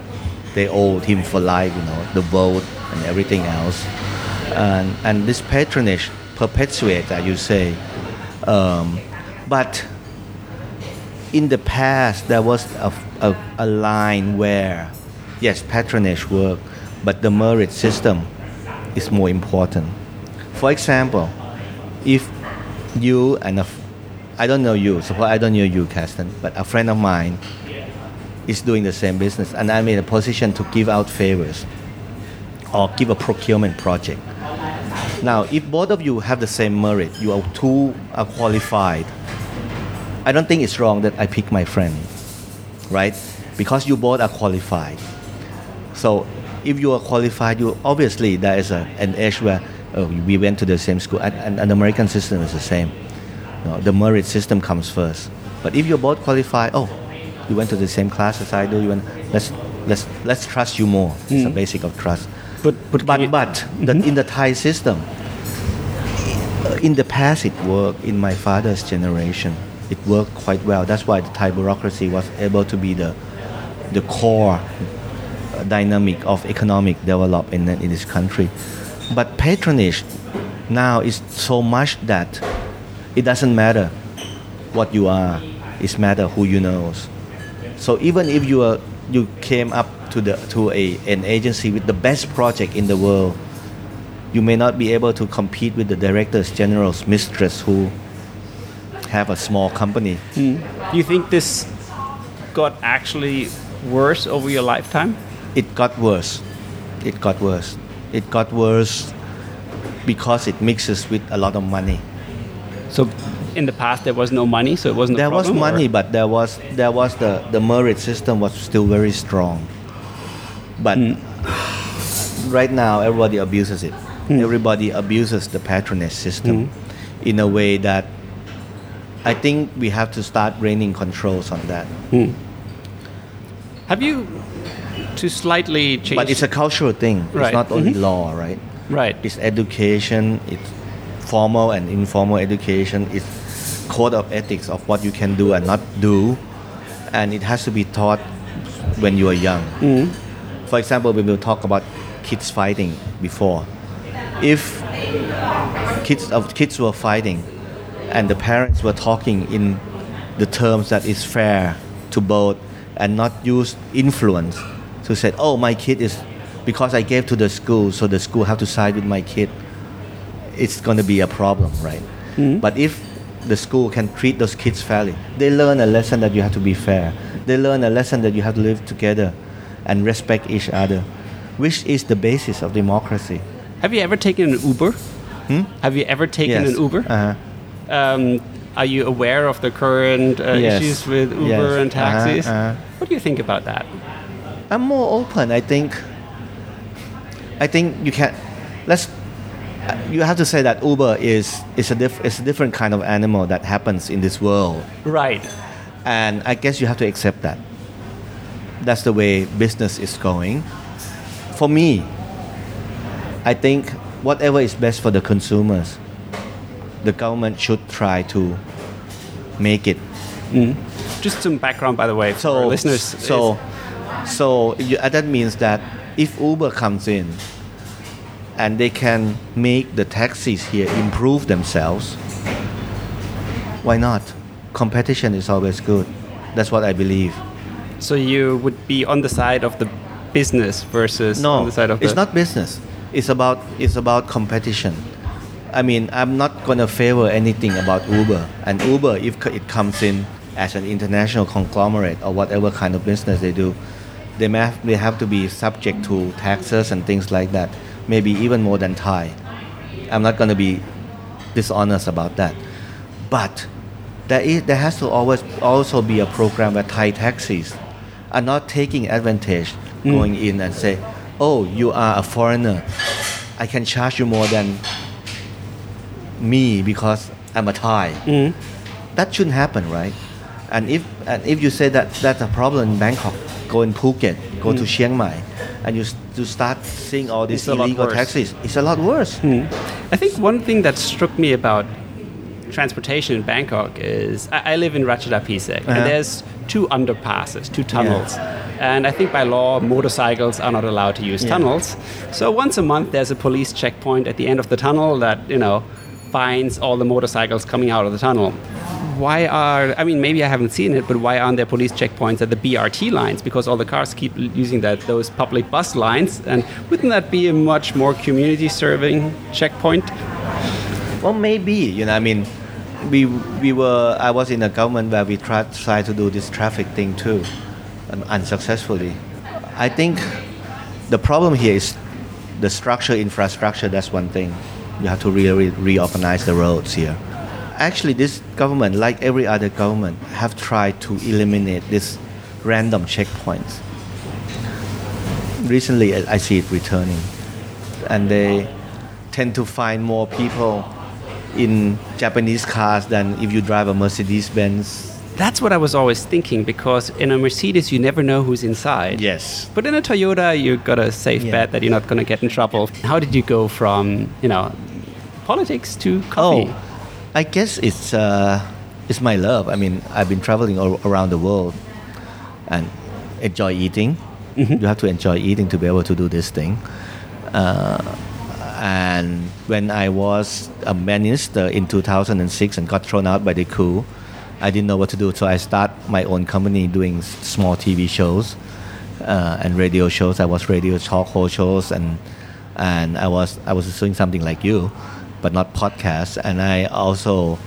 Speaker 1: they owe him for life. You know, the vote and everything else. And and this patronage perpetuates, as you say. Um, but in the past, there was a, a, a line where, yes, patronage work, but the merit system is more important. For example, if you and a I don't know you, suppose I don't know you, Kasten, but a friend of mine is doing the same business, and I'm in a position to give out favors or give a procurement project. Now, if both of you have the same merit, you are two are uh, qualified. I don't think it's wrong that I pick my friend, right? Because you both are qualified. So if you are qualified, you obviously there is a, an edge where oh, we went to the same school, and, and, and the American system is the same. You know, the merit system comes first. But if you're both qualified, oh, you went to the same class as I do, you went, let's let's let's trust you more. It's a mm. basic of trust.
Speaker 2: But but,
Speaker 1: But but the, in the Thai system, uh, in the past it worked. In my father's generation, it worked quite well. That's why the Thai bureaucracy was able to be the the core dynamic of economic development in, in this country. But patronage now is so much that it doesn't matter what you are. It matter who you know. So even if you are you came up to the to a an agency with the best project in the world, you may not be able to compete with the directors general's mistress who have a small company. Hmm.
Speaker 2: Do you think this got actually worse over your lifetime?
Speaker 1: it got worse. It got worse. It got worse because it mixes with a lot of money.
Speaker 2: So in the past there was no money, so it wasn't.
Speaker 1: There
Speaker 2: a
Speaker 1: was money,
Speaker 2: or-
Speaker 1: but there was there was the the merit system was still very strong. But hmm. right now, everybody abuses it. Hmm. Everybody abuses the patronage system hmm. in a way that I think we have to start reining controls on that.
Speaker 2: Have you to slightly change?
Speaker 1: But it's a cultural thing.
Speaker 2: Right.
Speaker 1: It's not only mm-hmm. law, right?
Speaker 2: right.
Speaker 1: It's education. It's formal and informal education. It's code of ethics of what you can do and not do, and it has to be taught when you are young. Mm. For example, we will talk about kids fighting before. If kids of kids were fighting, and the parents were talking in the terms that is fair to both, and not use influence to say, "Oh, my kid is because I gave to the school, so the school have to side with my kid." It's going to be a problem, right? Mm. But if the school can treat those kids fairly, they learn a lesson that you have to be fair. They learn a lesson that you have to live together and respect each other, which is the basis of democracy.
Speaker 2: Have you ever taken an Uber? Have you ever taken
Speaker 1: Yes.
Speaker 2: an Uber?
Speaker 1: Uh-huh.
Speaker 2: Um, are you aware of the current uh,
Speaker 1: Yes.
Speaker 2: issues with Uber
Speaker 1: Yes.
Speaker 2: and taxis?
Speaker 1: Uh-huh, uh-huh.
Speaker 2: What do you think about that?
Speaker 1: I'm more open. I think. I think you can. Let's. You have to say that Uber is is a diff, is a different kind of animal that happens in this world,
Speaker 2: Right.
Speaker 1: and I guess you have to accept that. That's the way business is going. For me, I think whatever is best for the consumers, the government should try to make it mm.
Speaker 2: Just some background, by the way,
Speaker 1: so
Speaker 2: listeners.
Speaker 1: So, so you, that means that if Uber comes in, and they can make the taxis here improve themselves, why not? Competition is always good. That's what I believe.
Speaker 2: so you would be on the side of the business versus on
Speaker 1: No,
Speaker 2: the side of
Speaker 1: it's
Speaker 2: the.
Speaker 1: not business. It's about it's about competition. I mean, I'm not gonna favor anything about Uber. And Uber, if it comes in as an international conglomerate or whatever kind of business they do, they may have, they have to be subject to taxes and things like that. Maybe even more than Thai. I'm not gonna be dishonest about that. But there is there has to always also be a program where Thai taxis are not taking advantage mm. going in and say, "Oh, you are a foreigner. I can charge you more than me because I'm a Thai." Mm. That shouldn't happen, right? And if and if you say that that's a problem in Bangkok, go in Phuket, go to Chiang Mai, and you to start seeing all these
Speaker 2: It's
Speaker 1: illegal taxis, it's a lot worse.
Speaker 2: I think one thing that struck me about transportation in Bangkok is I, I live in Ratchadapisek,
Speaker 1: Uh-huh.
Speaker 2: and there's two underpasses, two tunnels. And I think by law, motorcycles are not allowed to use
Speaker 1: Yeah.
Speaker 2: tunnels. So once a month, there's a police checkpoint at the end of the tunnel that, you know, finds all the motorcycles coming out of the tunnel. Why are, I mean, maybe I haven't seen it, but why aren't there police checkpoints at the BRT lines? Because all the cars keep using that those public bus lines. And wouldn't that be a much more community serving checkpoint?
Speaker 1: Well, maybe you know. I mean, we we were. I was in a government where we tried tried to do this traffic thing too, um, unsuccessfully. I think the problem here is the structure, infrastructure. That's one thing. You have to really reorganize the roads here. Actually, this government, like every other government, have tried to eliminate these random checkpoints. Recently, I see it returning, and they tend to find more people in Japanese cars than if you drive a Mercedes Benz.
Speaker 2: That's what I was always thinking because in a Mercedes, you never know who's inside.
Speaker 1: Yes.
Speaker 2: But in a Toyota, you've got a safe
Speaker 1: Yeah.
Speaker 2: bet that you're not going to get in trouble. How did you go from, you know, politics to coffee?
Speaker 1: Oh, I guess it's uh, it's my love. I mean, I've been traveling all around the world and enjoy eating. You have to enjoy eating to be able to do this thing. Uh, and when I was a minister in 2006 and got thrown out by the coup, I didn't know what to do. So I start my own company doing small TV shows uh, and radio shows. I was radio talk show shows and and I was I was doing something like you, but not podcasts. And I also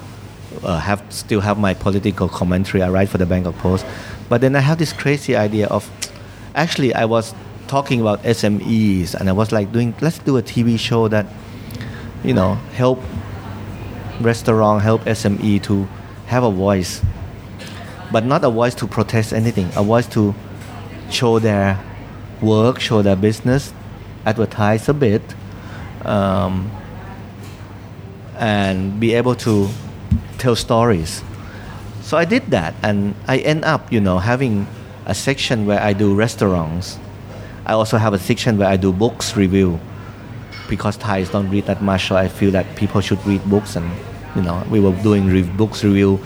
Speaker 1: uh, have still have my political commentary. I write for the Bangkok Post, but then I have this crazy idea of actually I was talking about SMEs, and I was like doing, let's do a TV show that, you know, help restaurant, help SME to have a voice, but not a voice to protest anything, a voice to show their work, show their business, advertise a bit, um, and be able to tell stories. So I did that, and I end up, you know, having a section where I do restaurants. I also have a section where I do books review because Thais don't read that much, so I feel that people should read books, and you know, we were doing re- books review,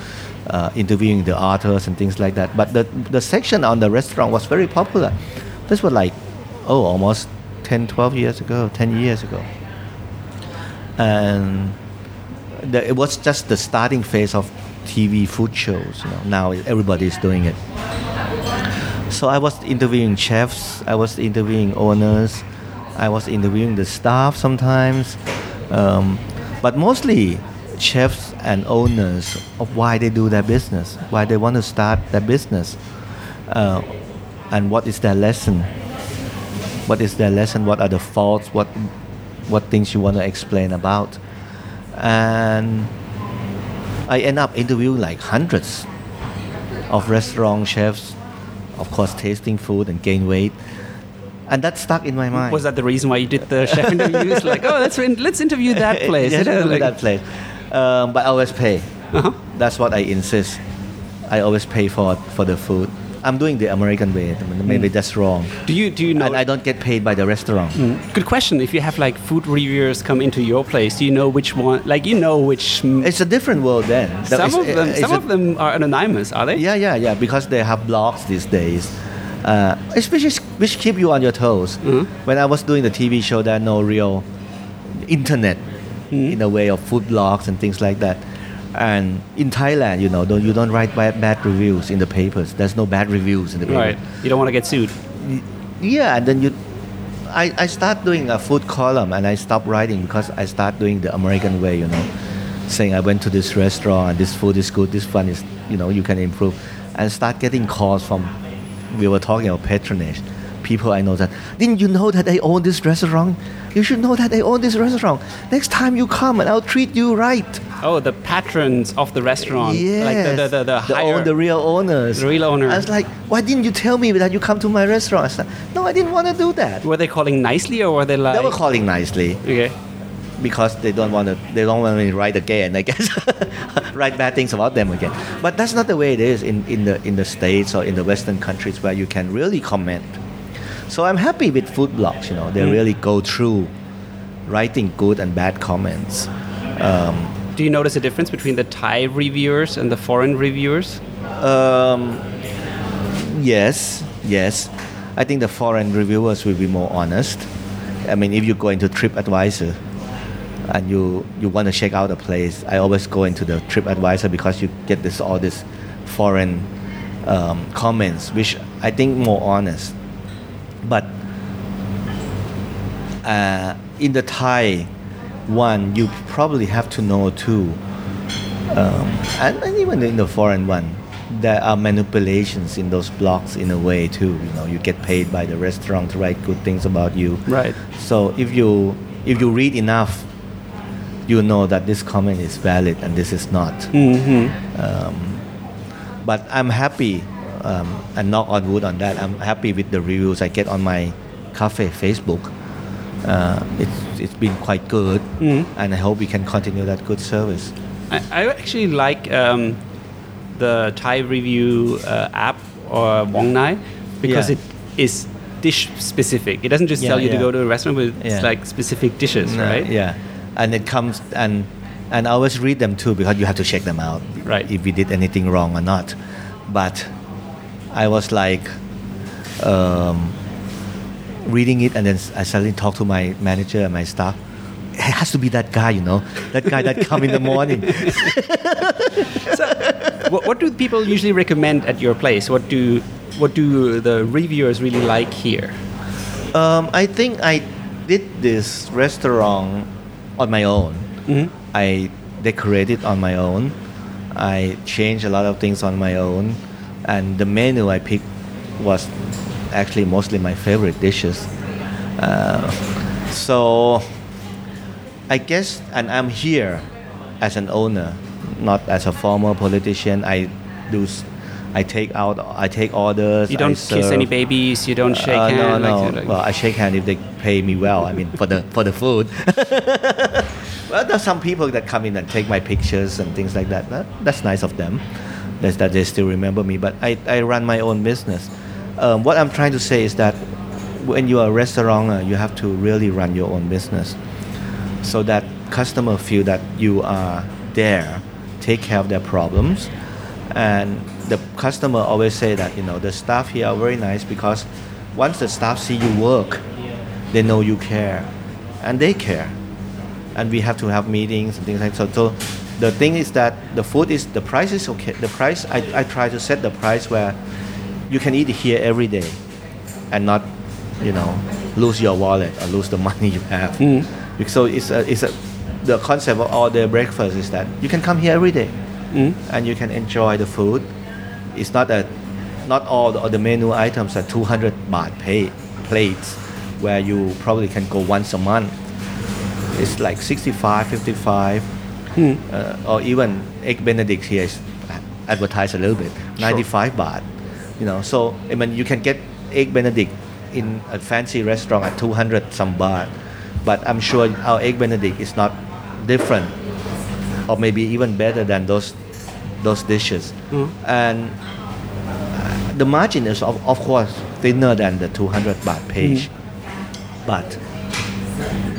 Speaker 1: uh, interviewing the authors and things like that. But the the section on the restaurant was very popular. This was like, oh, almost 10, 12 years ago, 10 years ago, and the, it was just the starting phase of TV food shows. You know, now everybody is doing it. So I was interviewing chefs, I was interviewing owners, I was interviewing the staff sometimes, um, but mostly chefs and owners of why they do their business, why they want to start their business, uh, and what is their lesson. What is their lesson? What are the faults? What what things you want to explain about? And I end up interviewing like hundreds of restaurant chefs, of course, tasting food and gain weight. And that stuck in my mind.
Speaker 2: Was that the reason why you did the chef interviews? like, oh, let's let's interview that place.
Speaker 1: yes, interview
Speaker 2: like-
Speaker 1: that place. Um, but I always pay.
Speaker 2: Uh-huh.
Speaker 1: That's what I insist. I always pay for for the food. I'm doing the American way. Maybe that's wrong.
Speaker 2: Do you do you know?
Speaker 1: And I don't get paid by the restaurant.
Speaker 2: Good question. If you have like food reviewers come into your place, do you know which one? Like you know which. mm,
Speaker 1: It's a different world then.
Speaker 2: Some
Speaker 1: is-
Speaker 2: of them, some
Speaker 1: a-
Speaker 2: of them are anonymous, are they?
Speaker 1: Yeah, yeah, yeah. Because they have blogs these days, uh, especially which keep you on your toes.
Speaker 2: Mhm.
Speaker 1: When I was doing the TV show, there are no real internet in the way of food blogs and things like that. And in Thailand, you know, don't, you don't write bad, bad reviews in the papers. There's no bad reviews in the papers.
Speaker 2: Right. You don't want to get sued.
Speaker 1: Yeah, and then you, I, I start doing a food column and I stop writing because I start doing the American way, you know, saying I went to this restaurant, and this food is good, this one is, you know, you can improve, and start getting calls from, we were talking about patronage. People I know that, didn't you know that I own this restaurant? You should know that I own this restaurant. Next time you come and I'll treat you right.
Speaker 2: Oh, the patrons of the restaurant,
Speaker 1: Yes.
Speaker 2: like the the the, the, higher,
Speaker 1: the real owners.
Speaker 2: The real owners.
Speaker 1: I was like, why didn't you tell me that you come to my restaurant? I said, no, I didn't want to do that.
Speaker 2: Were they calling nicely or were they like?
Speaker 1: They were calling nicely
Speaker 2: okay.
Speaker 1: because they don't want to. They don't want to write again. I guess write bad things about them again. But that's not the way it is in, in the in the states or in the Western countries where you can really comment. So I'm happy with food blogs. You know, they
Speaker 2: Mm.
Speaker 1: really go through writing good and bad comments. Um,
Speaker 2: Do you notice a difference between the Thai reviewers and the foreign reviewers?
Speaker 1: Um, yes, yes. I think the foreign reviewers will be more honest. I mean, if you go into TripAdvisor and you, you want to check out a place, I always go into the TripAdvisor because you get this all this foreign um, comments, which I think more honest. But uh, in the Thai one, you probably have to know too um, and, and even in the foreign one, there are manipulations in those blogs in a way too. You know, you get paid by the restaurant to write good things about you.
Speaker 2: Right.
Speaker 1: So if you if you read enough, you know that this comment is valid and this is not.
Speaker 2: Mm-hmm.
Speaker 1: Um, but I'm happy, um, and knock on wood on that. I'm happy with the reviews I get on my cafe Facebook. Uh, it's it's been quite good,
Speaker 2: Mhm.
Speaker 1: and I hope we can continue that good service.
Speaker 2: I, I actually like um, the Thai review uh, app or Wong Nai because
Speaker 1: Yeah.
Speaker 2: it is dish specific. It doesn't just
Speaker 1: Yeah,
Speaker 2: tell you to go to a restaurant, but it's
Speaker 1: Yeah.
Speaker 2: like specific dishes,
Speaker 1: No,
Speaker 2: right?
Speaker 1: Yeah, and it comes and and I always read them too because you have to check them out,
Speaker 2: Right.
Speaker 1: If we did anything wrong or not. But I was like um, reading it, and then I suddenly talked to my manager and my staff. It has to be that guy, you know, that guy that come in the morning.
Speaker 2: what, what do people usually recommend at your place? What do what do the reviewers really like here?
Speaker 1: Um, I think I did this restaurant on my own.
Speaker 2: Mhm.
Speaker 1: I decorated on my own. I changed a lot of things on my own, and the menu I picked was actually mostly my favorite dishes. Uh, so I guess, and I'm here as an owner, not as a former politician. I do. I take out. I take orders.
Speaker 2: You don't kiss any babies. You don't shake
Speaker 1: Uh,
Speaker 2: hands.
Speaker 1: no,
Speaker 2: like-
Speaker 1: no.
Speaker 2: like-
Speaker 1: well, I shake hand if they pay me well. I mean, for the for the food. well, there's some people that come in and take my pictures and things like that. that that's nice of them. That they still remember me. But I, I run my own business. Um, what I'm trying to say is that when you are a restaurant, uh, you have to really run your own business, so that customer feel that you are there, take care of their problems, and the customer always say that you know the staff here are very nice because once the staff see you work, they know you care, and they care, and we have to have meetings and things like so. So the thing is that the food is the price is okay. The price I, I try to set the price where you can eat here every day, and not you know lose your wallet or lose the money you have. Hmm. Because So it's a, it's a the concept of all day breakfast is that you can come here every day hmm. and you can enjoy the food. It's not a not all the, all the menu items are 200 baht pay plates where you probably can go once a month. It's like 65, 55, uh, or even egg Benedict here is advertised a little bit, 95 baht. You know, so I mean you can get egg Benedict in a fancy restaurant at 200 some baht, but I'm sure our egg Benedict is not different or maybe even better than those those dishes. And uh, the margin is of, of course thinner than the 200 baht page, but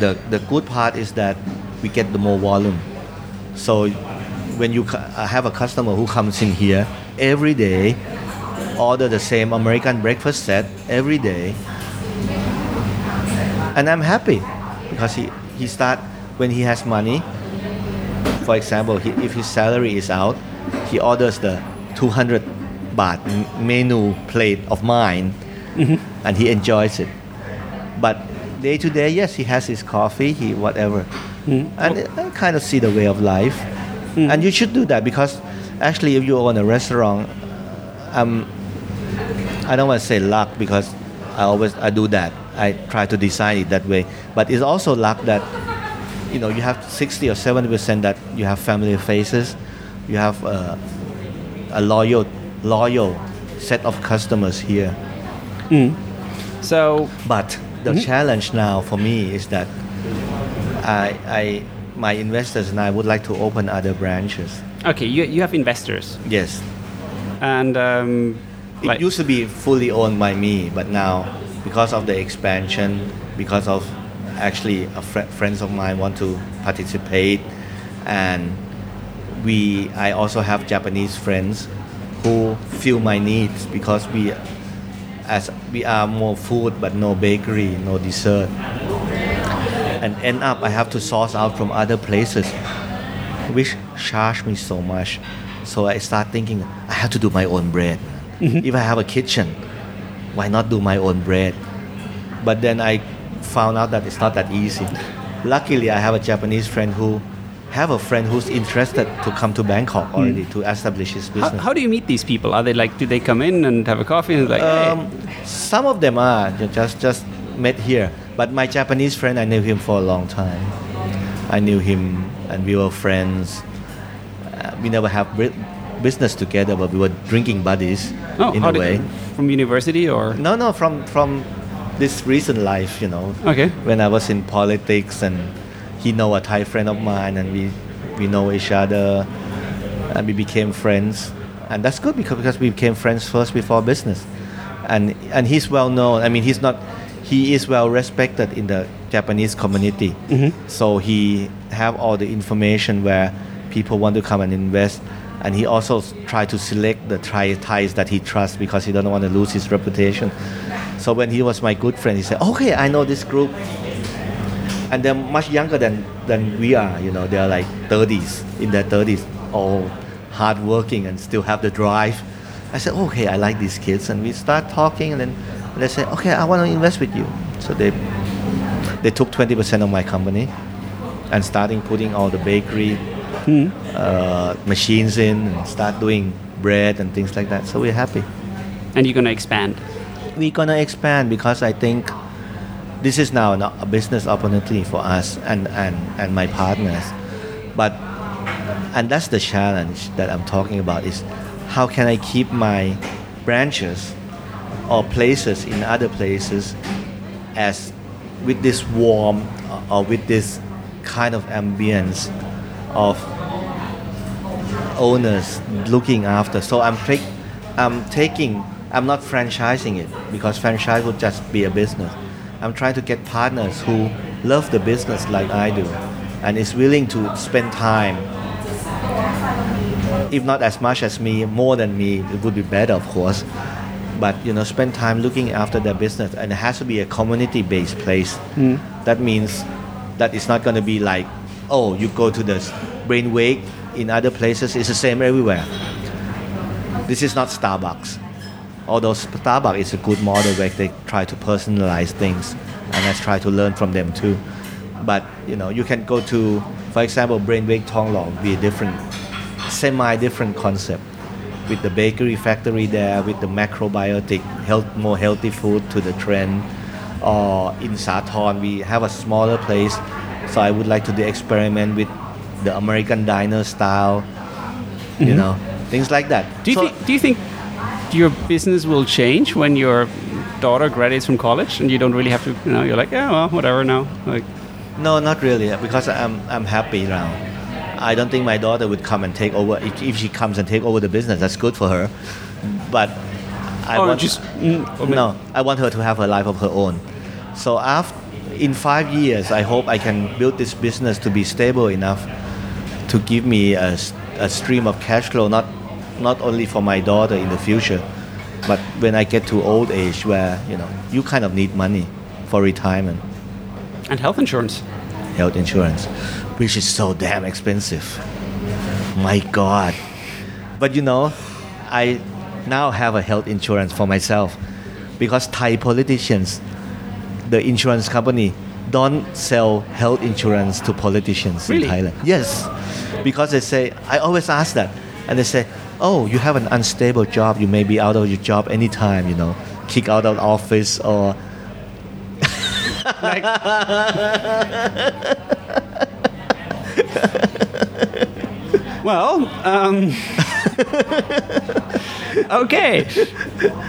Speaker 1: the the good part is that we get the more volume. So when you have a customer who comes in here every day, order the same American breakfast set every day, and I'm happy because he he start when he has money. For example, he, if his salary is out, he orders the 200 baht menu plate of mine, mm-hmm. and he enjoys it. But day to day, yes, he has his coffee, he whatever, and I kind of see the way of life. And you should do that because actually, if you own a restaurant, um, I don't want to say luck because I always I do that. I try to design it that way. But it's also luck that you know you have 60 or 70 percent that you have family faces, you have uh, a loyal loyal set of customers here.
Speaker 2: so
Speaker 1: But the challenge now for me is that I, I my investors and I would like to open other branches.
Speaker 2: okay, you, you have investors,
Speaker 1: Yes,
Speaker 2: and um,
Speaker 1: It
Speaker 2: like
Speaker 1: used to be fully owned by me, but now because of the expansion, because of actually a fr- friends of mine want to participate, and we I also have Japanese friends who feel my needs because we as we are more food but no bakery, no dessert, and end up I have to source out from other places which charge me so much. So I start thinking I have to do my own bread. if I have a kitchen, why not do my own bread? But then I found out that it's not that easy. Luckily, I have a Japanese friend who have a friend who's interested to come to Bangkok already to establish his business.
Speaker 2: how do you meet these people? Are they like, do they come in and have a coffee and like, hey,
Speaker 1: Um, some of them are just just met here, but my Japanese friend, I knew him for a long time. I knew him, and we were friends. Uh, we never have business together, but we were drinking buddies
Speaker 2: oh,
Speaker 1: in a way.
Speaker 2: from university or
Speaker 1: No, no, from from this recent life, you know.
Speaker 2: Okay.
Speaker 1: When I was in politics, and he know a Thai friend of mine, and we we know each other, and we became friends, and that's good because because we became friends first before business, and and he's well known. I mean, he's not. He is well respected in the Japanese community, mm-hmm. so he have all the information where people want to come and invest, and he also try to select the Thais that he trusts because he doesn't want to lose his reputation. So when he was my good friend, he said, "Okay, I know this group, and they're much younger than than we are. You know, they're like 30s, in their 30s, all hardworking and still have the drive." I said, "Okay, I like these kids," and we start talking, and then they said, "Okay, I want to invest with you." So they they took 20% of my company and starting putting all the bakery uh, machines in and start doing bread and things like that. So we're happy.
Speaker 2: and you're gonna expand?
Speaker 1: we're gonna expand because I think this is now a business opportunity for us and, and, and my partners. But and that's the challenge that I'm talking about is how can I keep my branches or places in other places as with this warm uh, or with this kind of ambience of owners looking after. So I'm take, I'm taking, I'm not franchising it because franchise would just be a business. I'm trying to get partners who love the business like I do, and is willing to spend time. If not as much as me, more than me, it would be better, of course. But you know, spend time looking after their business, and it has to be a community-based place. Hmm. That means that it's not going to be like, oh, you go to the Brainwake in other places. It's the same everywhere. This is not Starbucks. Although Starbucks is a good model where they try to personalize things, and let's try to learn from them too. But you know, you can go to, for example, Brainwake Thonglor, be a different, semi-different concept, with the bakery factory there, with the macrobiotic, health, more healthy food to the trend. Or in Sathorn, we have a smaller place, so I would like to do experiment with the American diner style, you mm-hmm. know, things like that.
Speaker 2: Do you
Speaker 1: So-
Speaker 2: think? Do you think your business will change when your daughter graduates from college and you don't really have to? You know, you're like, yeah, well, whatever now. Like,
Speaker 1: No, not really, because I'm I'm happy now. I don't think my daughter would come and take over. If, if she comes and take over the business, that's good for her. But I
Speaker 2: oh,
Speaker 1: want
Speaker 2: just mm,
Speaker 1: no, I want her to have her life of her own. So after in five years, I hope I can build this business to be stable enough to give me a stream of cash flow, not not only for my daughter in the future, but when I get to old age where you know you kind of need money for retirement
Speaker 2: and health insurance.
Speaker 1: health insurance, which is so damn expensive. My God. But you know, I now have a health insurance for myself because Thai politicians, the insurance company, don't sell health insurance to politicians
Speaker 2: Really?
Speaker 1: in Thailand. Yes, because they say, I always ask that, and they say, oh, you have an unstable job, you may be out of your job anytime, you know, kick out of office or
Speaker 2: Like, well, um, okay.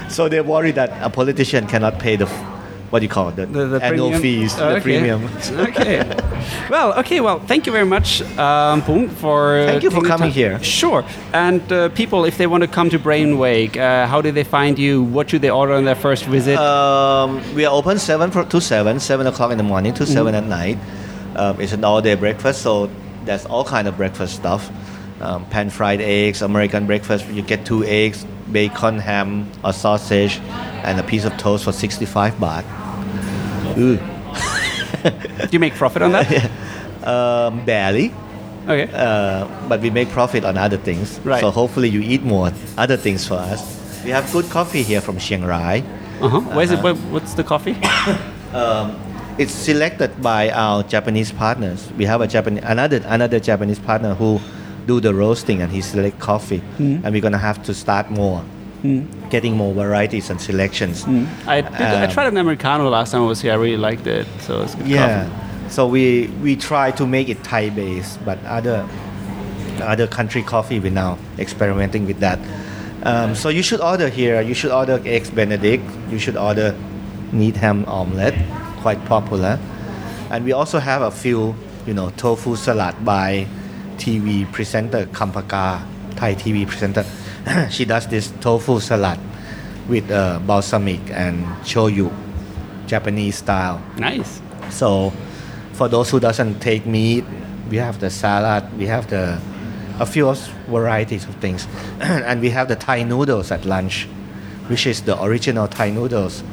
Speaker 1: So they're worried that a politician cannot pay the, f- what do you call it, the,
Speaker 2: The, the
Speaker 1: annual
Speaker 2: premium?
Speaker 1: fees,
Speaker 2: Oh,
Speaker 1: the
Speaker 2: okay.
Speaker 1: premium.
Speaker 2: okay. Well, okay. Well, thank you very much, um, Pung, for
Speaker 1: Thank you for coming
Speaker 2: time.
Speaker 1: here.
Speaker 2: Sure. And uh, people, if they want to come to Brainwake, uh, how do they find you? What should they order on their first visit?
Speaker 1: Um, we are open 7 to 7, 7 o'clock in the morning to 7
Speaker 2: Mm-hmm.
Speaker 1: at night. Um, it's an all-day breakfast, so there's all kind of breakfast stuff. Um, pan-fried eggs, American breakfast, you get two eggs, bacon, ham, a sausage, and a piece of toast for 65 baht. Ooh.
Speaker 2: do you make profit on that?
Speaker 1: Um, barely.
Speaker 2: Okay.
Speaker 1: uh, but we make profit on other things.
Speaker 2: Right.
Speaker 1: So hopefully you eat more other things for us. We have good coffee here from Chiang Rai.
Speaker 2: Uh-huh. Where's it? Where, what's the coffee?
Speaker 1: It's selected by our Japanese partners. We have a Japanese another another Japanese partner who do the roasting and he select coffee, and we're gonna have to start more, getting more varieties and selections.
Speaker 2: I, did, I
Speaker 1: Um,
Speaker 2: tried an americano last time I was here. I really liked it. So it's good
Speaker 1: Yeah.
Speaker 2: coffee.
Speaker 1: So we we try to make it Thai based, but other other country coffee we're now experimenting with that. Um, so you should order here. You should order eggs Benedict. You should order meat ham omelette, quite popular. And we also have a few, you know, tofu salad by TV presenter Kampaka, Thai TV presenter. she does this tofu salad with uh, balsamic and shoyu, Japanese style.
Speaker 2: Nice.
Speaker 1: So, for those who doesn't take meat, we have the salad, we have the a few varieties of things, and we have the Thai noodles at lunch, which is the original Thai noodles.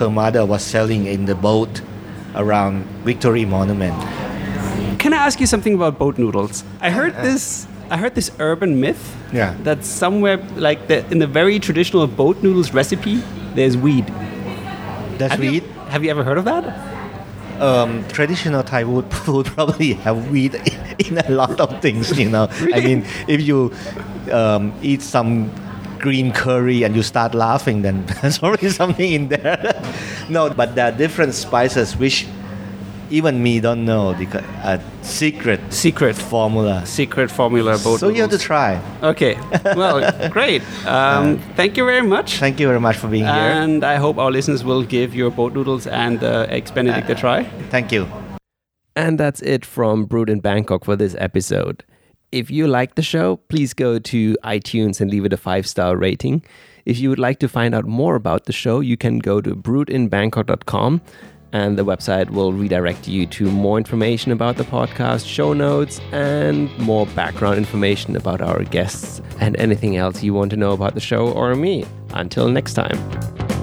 Speaker 1: Her mother was selling in the boat around Victory Monument.
Speaker 2: Can I ask you something about boat noodles? I heard this. I heard this urban myth
Speaker 1: Yeah.
Speaker 2: that somewhere, like the, in the very traditional boat noodles recipe, there's weed.
Speaker 1: That's
Speaker 2: Have you- have you ever heard of that?
Speaker 1: Um, traditional Thai food, probably have weed in a lot of things. You know,
Speaker 2: really?
Speaker 1: I mean, if you um, eat some green curry and you start laughing, then there's already something in there. no, but there are different spices which even me don't know the uh, secret
Speaker 2: Secret
Speaker 1: formula.
Speaker 2: secret formula boat
Speaker 1: So you have to try.
Speaker 2: Okay. Well, great. Um, thank you very much.
Speaker 1: Thank you very much for being here.
Speaker 2: And I hope our listeners will give your boat noodles and uh, eggs Benedict a try.
Speaker 1: Thank you.
Speaker 3: And that's it from Bored in Bangkok for this episode. If you like the show, please go to iTunes and leave it a five star rating. If you would like to find out more about the show, you can go to boredinbangkok.com and the website will redirect you to more information about the podcast, show notes, and more background information about our guests and anything else you want to know about the show or me. Until next time.